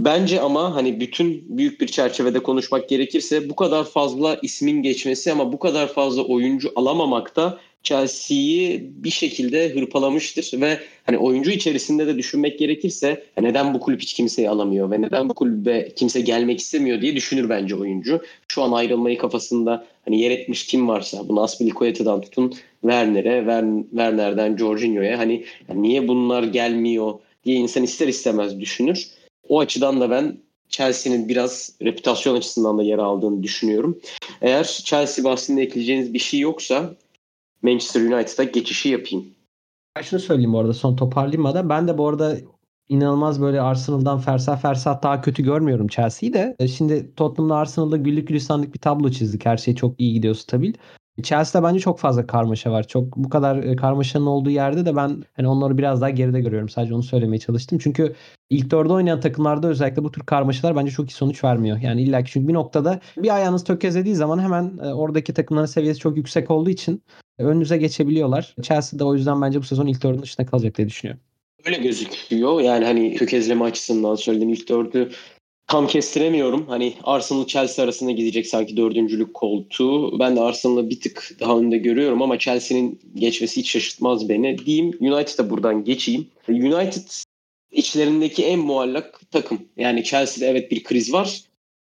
Bence ama hani bütün büyük bir çerçevede konuşmak gerekirse bu kadar fazla ismin geçmesi ama bu kadar fazla oyuncu alamamak da Chelsea'yi bir şekilde hırpalamıştır ve hani oyuncu içerisinde de düşünmek gerekirse neden bu kulüp hiç kimseyi alamıyor ve neden bu kulübe kimse gelmek istemiyor diye düşünür bence oyuncu. Şu an ayrılmayı kafasında hani yer etmiş kim varsa bunu Aspilicueta'dan tutun Werner'e, Werner'den Jorginho'ya hani niye bunlar gelmiyor diye insan ister istemez düşünür. O açıdan da ben Chelsea'nin biraz reputasyon açısından da yer aldığını düşünüyorum. Eğer Chelsea bahsinde ekleyeceğiniz bir şey yoksa Manchester United'a geçişi yapayım. Ben şunu söyleyeyim bu arada son toparlayayım Ben de bu arada inanılmaz böyle Arsenal'dan fersah fersah daha kötü görmüyorum Chelsea'yi de. E, şimdi Tottenham'la Arsenal'da güllük gülistanlık bir tablo çizdik. Her şey çok iyi gidiyor stabil. Chelsea'de bence çok fazla karmaşa var. Çok bu kadar e, karmaşanın olduğu yerde de ben hani onları biraz daha geride görüyorum. Sadece onu söylemeye çalıştım. Çünkü ilk dörde oynayan takımlarda özellikle bu tür karmaşalar bence çok iyi sonuç vermiyor. Yani illa ki çünkü bir noktada bir ayağınız tökezlediği zaman hemen e, oradaki takımların seviyesi çok yüksek olduğu için önünüze geçebiliyorlar. Chelsea de o yüzden bence bu sezon ilk dördün dışında kalacak diye düşünüyorum. Öyle gözüküyor. Yani hani tökezleme açısından söylediğim ilk dördü tam kestiremiyorum. Hani Arsenal Chelsea arasında gidecek sanki dördüncülük koltuğu. Ben de Arsenal'ı bir tık daha önde görüyorum ama Chelsea'nin geçmesi hiç şaşırtmaz beni. Diyeyim United'a buradan geçeyim. United içlerindeki en muallak takım. Yani Chelsea'de evet bir kriz var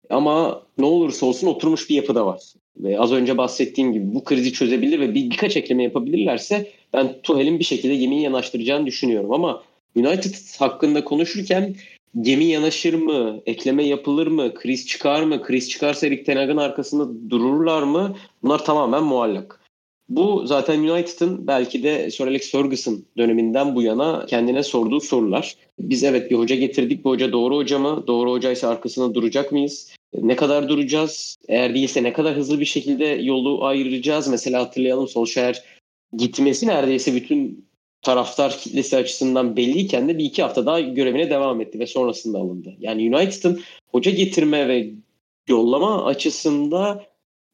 ama ne olursa olsun oturmuş bir yapıda var. Ve az önce bahsettiğim gibi bu krizi çözebilir ve bir, birkaç ekleme yapabilirlerse ben Tuhel'in bir şekilde gemiyi yanaştıracağını düşünüyorum. Ama United hakkında konuşurken gemi yanaşır mı? Ekleme yapılır mı? Kriz çıkar mı? Kriz çıkarsa Erik Ten Hag'ın arkasında dururlar mı? Bunlar tamamen muallak. Bu zaten United'ın belki de Sir Alex Ferguson döneminden bu yana kendine sorduğu sorular. Biz evet bir hoca getirdik. Bu hoca doğru hoca mı? Doğru hocaysa arkasında duracak mıyız? Ne kadar duracağız? Eğer değilse ne kadar hızlı bir şekilde yolu ayıracağız? Mesela hatırlayalım Solskjaer gitmesi neredeyse bütün taraftar kitlesi açısından belliyken de bir iki hafta daha görevine devam etti ve sonrasında alındı. Yani United'ın hoca getirme ve yollama açısında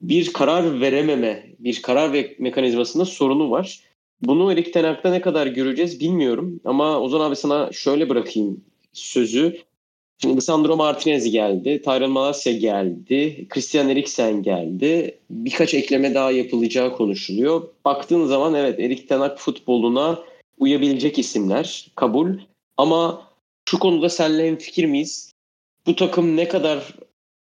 bir karar verememe, bir karar ve mekanizmasında sorunu var. Bunu Erik Ten Hag'da ne kadar göreceğiz bilmiyorum. Ama Ozan abi sana şöyle bırakayım sözü. Şimdi Lisandro Martinez geldi, Tyrell Malacia geldi, Christian Eriksen geldi. Birkaç ekleme daha yapılacağı konuşuluyor. Baktığın zaman evet Erik Ten Hag futboluna uyabilecek isimler kabul. Ama şu konuda seninle fikir miyiz? Bu takım ne kadar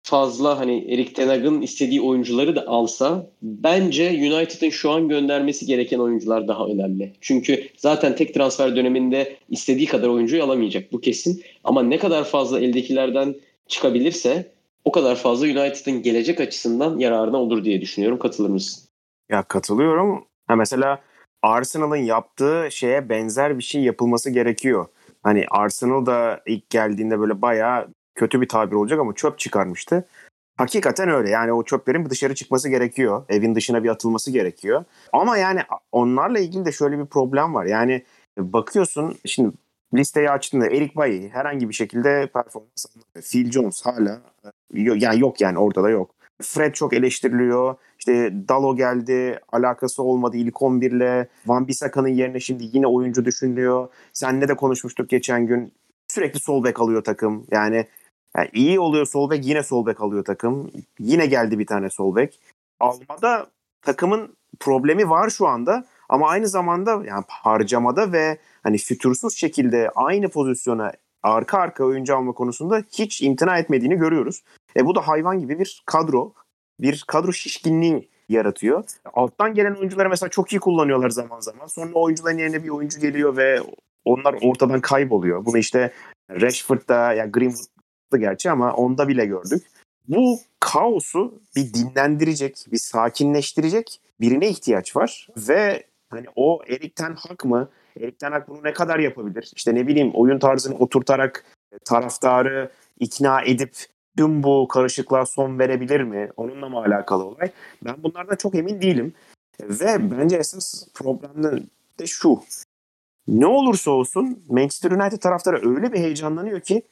fazla hani Erik Ten Hag'ın istediği oyuncuları da alsa bence United'ın şu an göndermesi gereken oyuncular daha önemli. Çünkü zaten tek transfer döneminde istediği kadar oyuncuyu alamayacak bu kesin. Ama ne kadar fazla eldekilerden çıkabilirse o kadar fazla United'ın gelecek açısından yararına olur diye düşünüyorum. Katılır mısın? Ya katılıyorum. Ha mesela Arsenal'ın yaptığı şeye benzer bir şey yapılması gerekiyor. Hani Arsenal da ilk geldiğinde böyle bayağı kötü bir tabir olacak ama çöp çıkarmıştı. Hakikaten öyle. Yani o çöplerin dışarı çıkması gerekiyor. Evin dışına bir atılması gerekiyor. Ama yani onlarla ilgili de şöyle bir problem var. Yani bakıyorsun şimdi listeyi açtığında Eric Bailly herhangi bir şekilde performans. Phil Jones hala yani yok yani orada da yok. Fred çok eleştiriliyor. İşte Dalo geldi. Alakası olmadı ilk 11 ile. Van Bissaka'nın yerine şimdi yine oyuncu düşünülüyor. Senle de konuşmuştuk geçen gün. Sürekli sol bek alıyor takım. Yani yani iyi oluyor sol bek yine sol bek alıyor takım. Yine geldi bir tane sol bek. Almada takımın problemi var şu anda ama aynı zamanda yani harcamada ve hani fütursuz şekilde aynı pozisyona arka arka oyuncu alma konusunda hiç imtina etmediğini görüyoruz. E bu da hayvan gibi bir kadro, bir kadro şişkinliği yaratıyor. Alttan gelen oyuncuları mesela çok iyi kullanıyorlar zaman zaman. Sonra oyuncuların yerine bir oyuncu geliyor ve onlar ortadan kayboluyor. Bunu işte Rashford'da, yani Greenwood gerçi ama onda bile gördük. Bu kaosu bir dinlendirecek, bir sakinleştirecek birine ihtiyaç var ve hani o Erik Ten Hag mı? Erik Ten Hag bunu ne kadar yapabilir? İşte ne bileyim oyun tarzını oturtarak e, taraftarı ikna edip tüm bu karışıklığa son verebilir mi? Onunla mı alakalı olay? Ben bunlardan çok emin değilim. Ve bence esas problem de şu. Ne olursa olsun Manchester United taraftarı öyle bir heyecanlanıyor ki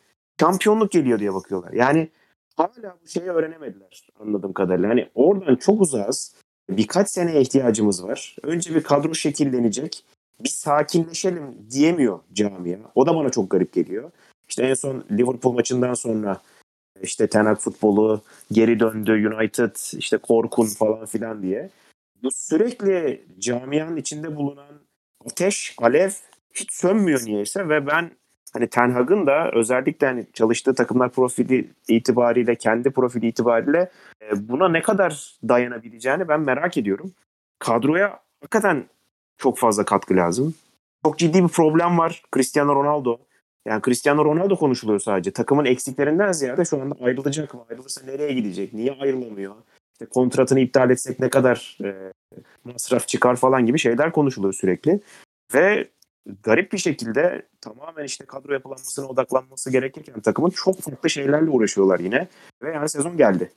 şampiyonluk geliyor diye bakıyorlar. Yani hala bu şeyi öğrenemediler anladığım kadarıyla. Hani oradan çok uzağız. Birkaç seneye ihtiyacımız var. Önce bir kadro şekillenecek. Bir sakinleşelim diyemiyor camia. O da bana çok garip geliyor. İşte en son Liverpool maçından sonra işte Ten futbolu geri döndü United işte korkun falan filan diye. Bu sürekli camianın içinde bulunan ateş, alev hiç sönmüyor niyeyse ve ben hani Ten Hag'ın da özellikle hani çalıştığı takımlar profili itibariyle, kendi profili itibariyle e, buna ne kadar dayanabileceğini ben merak ediyorum. Kadroya hakikaten çok fazla katkı lazım. Çok ciddi bir problem var Cristiano Ronaldo. Yani Cristiano Ronaldo konuşuluyor sadece. Takımın eksiklerinden ziyade şu anda ayrılacak mı? Ayrılırsa nereye gidecek? Niye ayrılamıyor? İşte kontratını iptal etsek ne kadar e, masraf çıkar falan gibi şeyler konuşuluyor sürekli. Ve garip bir şekilde tamamen işte kadro yapılanmasına odaklanması gerekirken takımın çok farklı şeylerle uğraşıyorlar yine. Ve yani sezon geldi.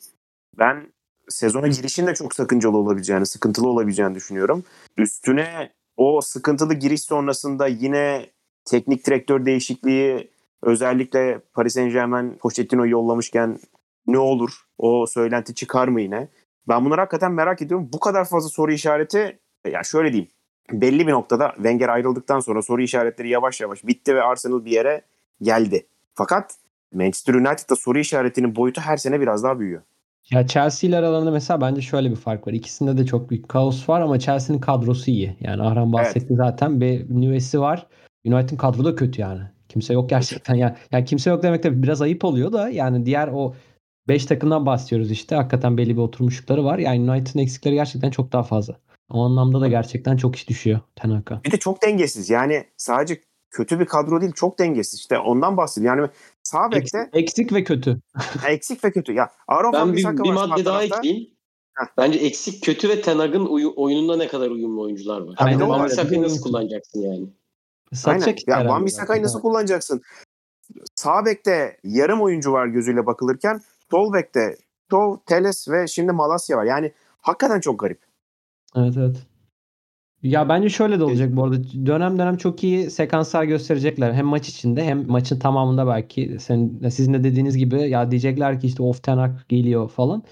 Ben sezona girişin de çok sakıncalı olabileceğini, sıkıntılı olabileceğini düşünüyorum. Üstüne o sıkıntılı giriş sonrasında yine teknik direktör değişikliği özellikle Paris Saint Germain Pochettino yollamışken ne olur? O söylenti çıkar mı yine? Ben bunları hakikaten merak ediyorum. Bu kadar fazla soru işareti ya şöyle diyeyim belli bir noktada Wenger ayrıldıktan sonra soru işaretleri yavaş yavaş bitti ve Arsenal bir yere geldi. Fakat Manchester United'da soru işaretinin boyutu her sene biraz daha büyüyor. Ya Chelsea ile aralarında mesela bence şöyle bir fark var. İkisinde de çok büyük kaos var ama Chelsea'nin kadrosu iyi. Yani Ahram bahsetti evet. zaten. Bir nüvesi var. United'ın kadro da kötü yani. Kimse yok gerçekten. Yani, yani kimse yok demek de biraz ayıp oluyor da yani diğer o 5 takımdan bahsediyoruz işte. Hakikaten belli bir oturmuşlukları var. Yani United'ın eksikleri gerçekten çok daha fazla. O anlamda da gerçekten çok iş düşüyor Tenaka. Bir de çok dengesiz. Yani sadece kötü bir kadro değil çok dengesiz. İşte ondan bahsediyorum. Yani sağ bekte eksik, eksik ve kötü. eksik ve kötü. Ya Aaron ben bir, bir madde daha ekleyeyim. Heh. Bence eksik, kötü ve Tenag'ın uyu, oyununda ne kadar uyumlu oyuncular var. Yani Van Bissaka'yı nasıl kullanacaksın yani? Aynen. Ya Van Bissaka'yı nasıl kullanacaksın? Sağ bekte yarım oyuncu var gözüyle bakılırken sol bekte Tov, Teles ve şimdi Malasya var. Yani hakikaten çok garip. Evet evet. Ya bence şöyle de olacak bu arada. Dönem dönem çok iyi sekanslar gösterecekler. Hem maç içinde hem maçın tamamında belki. Sen, sizin de dediğiniz gibi ya diyecekler ki işte off tenak geliyor falan.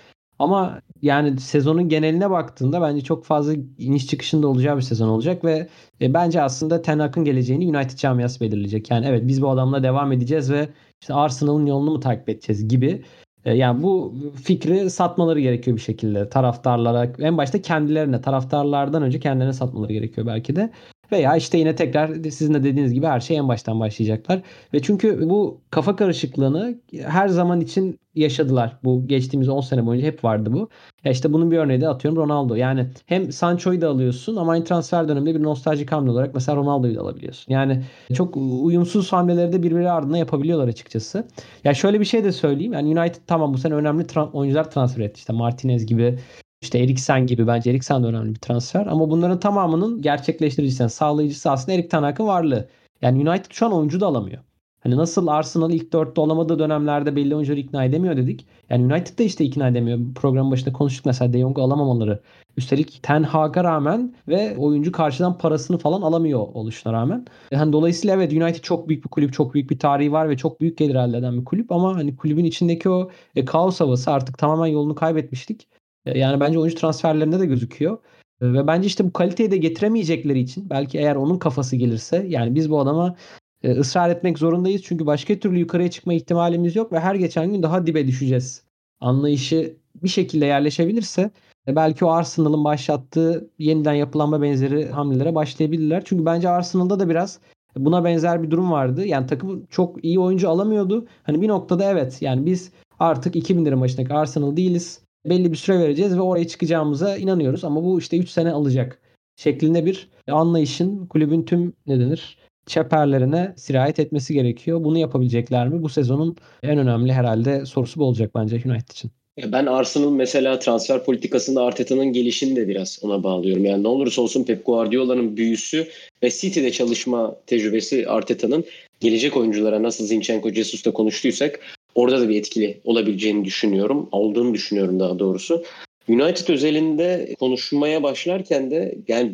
Ama yani sezonun geneline baktığında bence çok fazla iniş çıkışında olacağı bir sezon olacak ve e, bence aslında Ten Hag'ın geleceğini United camiası belirleyecek. Yani evet biz bu adamla devam edeceğiz ve işte Arsenal'ın yolunu mu takip edeceğiz gibi. E, yani bu fikri satmaları gerekiyor bir şekilde taraftarlara. En başta kendilerine, taraftarlardan önce kendilerine satmaları gerekiyor belki de. Veya işte yine tekrar sizin de dediğiniz gibi her şey en baştan başlayacaklar. Ve çünkü bu kafa karışıklığını her zaman için yaşadılar. Bu geçtiğimiz 10 sene boyunca hep vardı bu. Ya işte bunun bir örneği de atıyorum Ronaldo. Yani hem Sancho'yu da alıyorsun ama aynı transfer döneminde bir nostaljik hamle olarak mesela Ronaldo'yu da alabiliyorsun. Yani çok uyumsuz hamleleri de birbiri ardına yapabiliyorlar açıkçası. Ya şöyle bir şey de söyleyeyim. Yani United tamam bu sene önemli tra- oyuncular transfer etti. İşte Martinez gibi işte Eriksen gibi bence Eriksen de önemli bir transfer. Ama bunların tamamının gerçekleştiricisi, yani sağlayıcısı aslında Erik Ten Hag'ın varlığı. Yani United şu an oyuncu da alamıyor. Hani nasıl Arsenal ilk dörtte olamadığı dönemlerde belli oyuncuları ikna edemiyor dedik. Yani United da işte ikna edemiyor. Program başında konuştuk mesela De Jong'u alamamaları. Üstelik Ten Hag'a rağmen ve oyuncu karşıdan parasını falan alamıyor oluşuna rağmen. Yani dolayısıyla evet United çok büyük bir kulüp, çok büyük bir tarihi var ve çok büyük gelir elde eden bir kulüp ama hani kulübün içindeki o e, kaos havası artık tamamen yolunu kaybetmiştik. E, yani bence oyuncu transferlerinde de gözüküyor. E, ve bence işte bu kaliteyi de getiremeyecekleri için belki eğer onun kafası gelirse yani biz bu adama e, ısrar etmek zorundayız. Çünkü başka türlü yukarıya çıkma ihtimalimiz yok ve her geçen gün daha dibe düşeceğiz. Anlayışı bir şekilde yerleşebilirse belki o Arsenal'ın başlattığı yeniden yapılanma benzeri hamlelere başlayabilirler. Çünkü bence Arsenal'da da biraz buna benzer bir durum vardı. Yani takım çok iyi oyuncu alamıyordu. Hani bir noktada evet yani biz artık 2000 lira maçındaki Arsenal değiliz belli bir süre vereceğiz ve oraya çıkacağımıza inanıyoruz. Ama bu işte 3 sene alacak şeklinde bir anlayışın kulübün tüm ne denir çeperlerine sirayet etmesi gerekiyor. Bunu yapabilecekler mi? Bu sezonun en önemli herhalde sorusu bu olacak bence United için. Ben Arsenal mesela transfer politikasında Arteta'nın gelişini de biraz ona bağlıyorum. Yani ne olursa olsun Pep Guardiola'nın büyüsü ve City'de çalışma tecrübesi Arteta'nın gelecek oyunculara nasıl Zinchenko, Jesus'ta konuştuysak orada da bir etkili olabileceğini düşünüyorum. Olduğunu düşünüyorum daha doğrusu. United özelinde konuşmaya başlarken de yani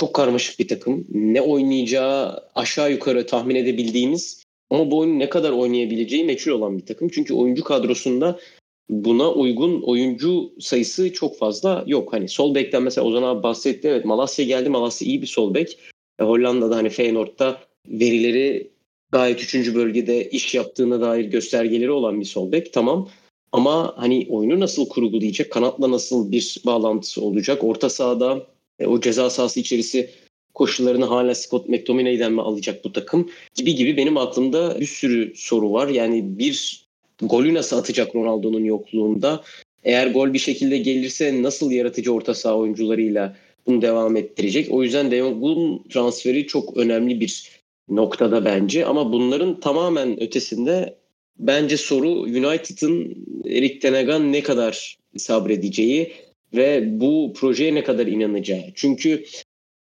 çok karmaşık bir takım. Ne oynayacağı aşağı yukarı tahmin edebildiğimiz ama bu oyunu ne kadar oynayabileceği meçhul olan bir takım. Çünkü oyuncu kadrosunda buna uygun oyuncu sayısı çok fazla yok. Hani sol bekten mesela Ozan abi bahsetti. Evet Malasya geldi. Malasya iyi bir sol bek. E, Hollanda'da hani Feyenoord'da verileri gayet üçüncü bölgede iş yaptığına dair göstergeleri olan bir sol bek. Tamam. Ama hani oyunu nasıl kurgulayacak? Kanatla nasıl bir bağlantısı olacak? Orta sahada e, o ceza sahası içerisi koşullarını hala Scott McTominay'den mi alacak bu takım? Gibi gibi benim aklımda bir sürü soru var. Yani bir golü nasıl atacak Ronaldo'nun yokluğunda? Eğer gol bir şekilde gelirse nasıl yaratıcı orta saha oyuncularıyla bunu devam ettirecek? O yüzden De Jong'un transferi çok önemli bir noktada bence. Ama bunların tamamen ötesinde bence soru United'ın Erik Ten ne kadar sabredeceği ve bu projeye ne kadar inanacağı. Çünkü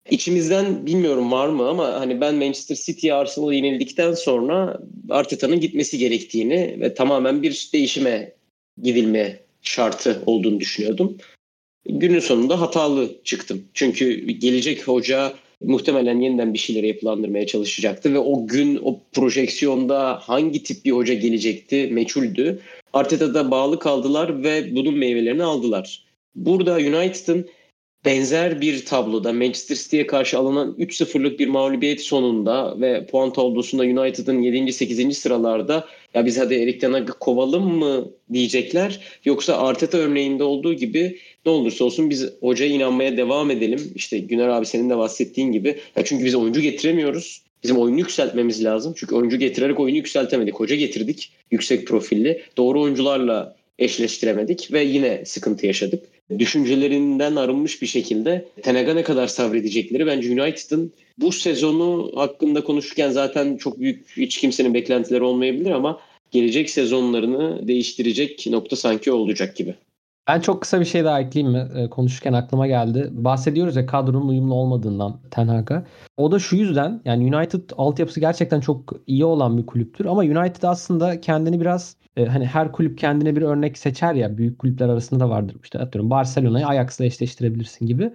içimizden bilmiyorum var mı ama hani ben Manchester City'ye Arsenal'a yenildikten sonra Arteta'nın gitmesi gerektiğini ve tamamen bir değişime gidilme şartı olduğunu düşünüyordum. Günün sonunda hatalı çıktım. Çünkü gelecek hoca muhtemelen yeniden bir şeyleri yapılandırmaya çalışacaktı ve o gün o projeksiyonda hangi tip bir hoca gelecekti meçhuldü. Arteta'da bağlı kaldılar ve bunun meyvelerini aldılar. Burada United'ın benzer bir tabloda Manchester City'ye karşı alınan 3-0'lık bir mağlubiyet sonunda ve puan tablosunda United'ın 7. 8. sıralarda ya biz hadi Erik Ten Hag'ı kovalım mı diyecekler yoksa Arteta örneğinde olduğu gibi ne olursa olsun biz hocaya inanmaya devam edelim. İşte Güner abi senin de bahsettiğin gibi. Ya çünkü biz oyuncu getiremiyoruz. Bizim oyunu yükseltmemiz lazım. Çünkü oyuncu getirerek oyunu yükseltemedik. Hoca getirdik yüksek profilli. Doğru oyuncularla eşleştiremedik ve yine sıkıntı yaşadık. Düşüncelerinden arınmış bir şekilde Tenaga ne kadar sabredecekleri bence United'ın bu sezonu hakkında konuşurken zaten çok büyük hiç kimsenin beklentileri olmayabilir ama gelecek sezonlarını değiştirecek nokta sanki olacak gibi. Ben çok kısa bir şey daha ekleyeyim mi? E, konuşurken aklıma geldi. Bahsediyoruz ya kadronun uyumlu olmadığından Ten Hag'a. O da şu yüzden yani United altyapısı gerçekten çok iyi olan bir kulüptür ama United aslında kendini biraz e, hani her kulüp kendine bir örnek seçer ya büyük kulüpler arasında da vardır işte atıyorum Barcelona'yı Ajax'la eşleştirebilirsin gibi.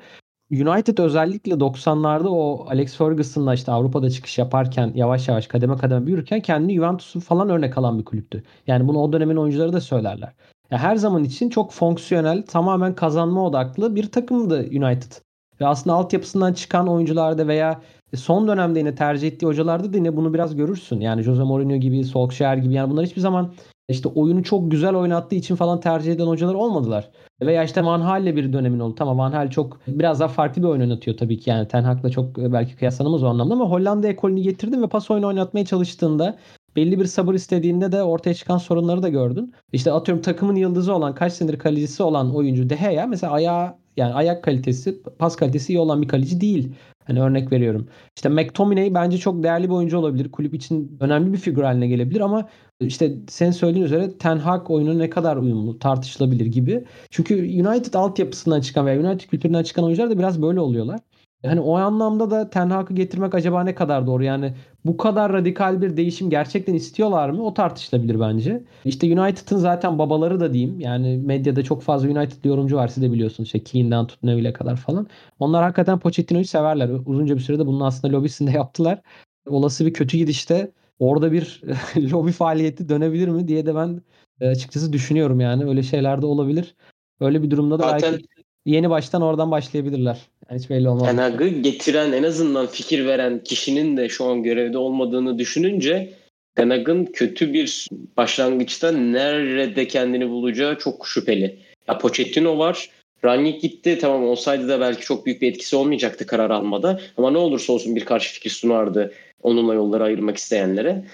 United özellikle 90'larda o Alex Ferguson'la işte Avrupa'da çıkış yaparken yavaş yavaş kademe kademe büyürken kendini Juventus'u falan örnek alan bir kulüptü. Yani bunu o dönemin oyuncuları da söylerler. Ya her zaman için çok fonksiyonel, tamamen kazanma odaklı bir takımdı United. Ve aslında altyapısından çıkan oyuncularda veya son dönemde yine tercih ettiği hocalarda da yine bunu biraz görürsün. Yani Jose Mourinho gibi, Solskjaer gibi yani bunlar hiçbir zaman işte oyunu çok güzel oynattığı için falan tercih eden hocalar olmadılar. Veya işte Van Hal'le bir dönemin oldu. Tamam Van Hal çok biraz daha farklı bir oyun oynatıyor tabii ki. Yani Ten Hag'la çok belki kıyaslanamaz o anlamda ama Hollanda ekolünü getirdi ve pas oyunu oynatmaya çalıştığında belli bir sabır istediğinde de ortaya çıkan sorunları da gördün. İşte atıyorum takımın yıldızı olan kaç senedir kalecisi olan oyuncu De Gea mesela ayağı yani ayak kalitesi, pas kalitesi iyi olan bir kaleci değil. Hani örnek veriyorum. İşte McTominay bence çok değerli bir oyuncu olabilir. Kulüp için önemli bir figür haline gelebilir ama işte sen söylediğin üzere Ten Hag oyunu ne kadar uyumlu tartışılabilir gibi. Çünkü United altyapısından çıkan veya United kültüründen çıkan oyuncular da biraz böyle oluyorlar. Hani o anlamda da Ten Hag'ı getirmek acaba ne kadar doğru? Yani bu kadar radikal bir değişim gerçekten istiyorlar mı? O tartışılabilir bence. İşte United'ın zaten babaları da diyeyim. Yani medyada çok fazla United yorumcu var siz de biliyorsunuz. İşte Keane'den tut Neville'e kadar falan. Onlar hakikaten Pochettino'yu severler. Uzunca bir sürede bunun aslında lobisini de yaptılar. Olası bir kötü gidişte orada bir lobi faaliyeti dönebilir mi diye de ben e, açıkçası düşünüyorum yani. Öyle şeyler de olabilir. Öyle bir durumda da Zaten belki yeni baştan oradan başlayabilirler. Yani hiç belli olmaz. Tenag'ı getiren en azından fikir veren kişinin de şu an görevde olmadığını düşününce Tenag'ın kötü bir başlangıçta nerede kendini bulacağı çok şüpheli. Ya Pochettino var. Rangnick gitti. Tamam olsaydı da belki çok büyük bir etkisi olmayacaktı karar almada. Ama ne olursa olsun bir karşı fikir sunardı onunla yolları ayırmak isteyenlere.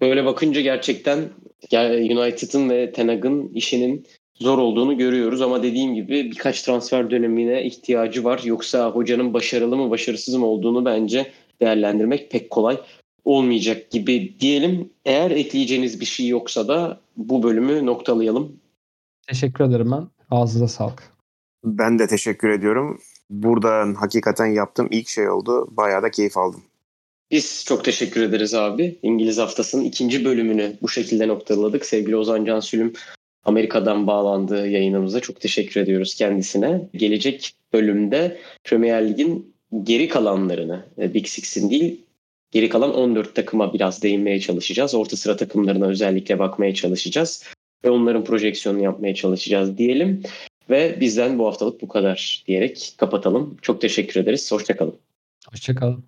Böyle bakınca gerçekten United'ın ve Tenag'ın işinin zor olduğunu görüyoruz ama dediğim gibi birkaç transfer dönemine ihtiyacı var. Yoksa hocanın başarılı mı başarısız mı olduğunu bence değerlendirmek pek kolay olmayacak gibi diyelim. Eğer ekleyeceğiniz bir şey yoksa da bu bölümü noktalayalım. Teşekkür ederim ben. Ağzınıza sağlık. Ben de teşekkür ediyorum. Buradan hakikaten yaptığım ilk şey oldu. Bayağı da keyif aldım. Biz çok teşekkür ederiz abi. İngiliz Haftası'nın ikinci bölümünü bu şekilde noktaladık. Sevgili Ozan Can Sülüm Amerika'dan bağlandığı yayınımıza çok teşekkür ediyoruz kendisine. Gelecek bölümde Premier Lig'in geri kalanlarını, e, Big Six'in değil geri kalan 14 takıma biraz değinmeye çalışacağız. Orta sıra takımlarına özellikle bakmaya çalışacağız. Ve onların projeksiyonunu yapmaya çalışacağız diyelim. Ve bizden bu haftalık bu kadar diyerek kapatalım. Çok teşekkür ederiz. Hoşçakalın. Hoşçakalın.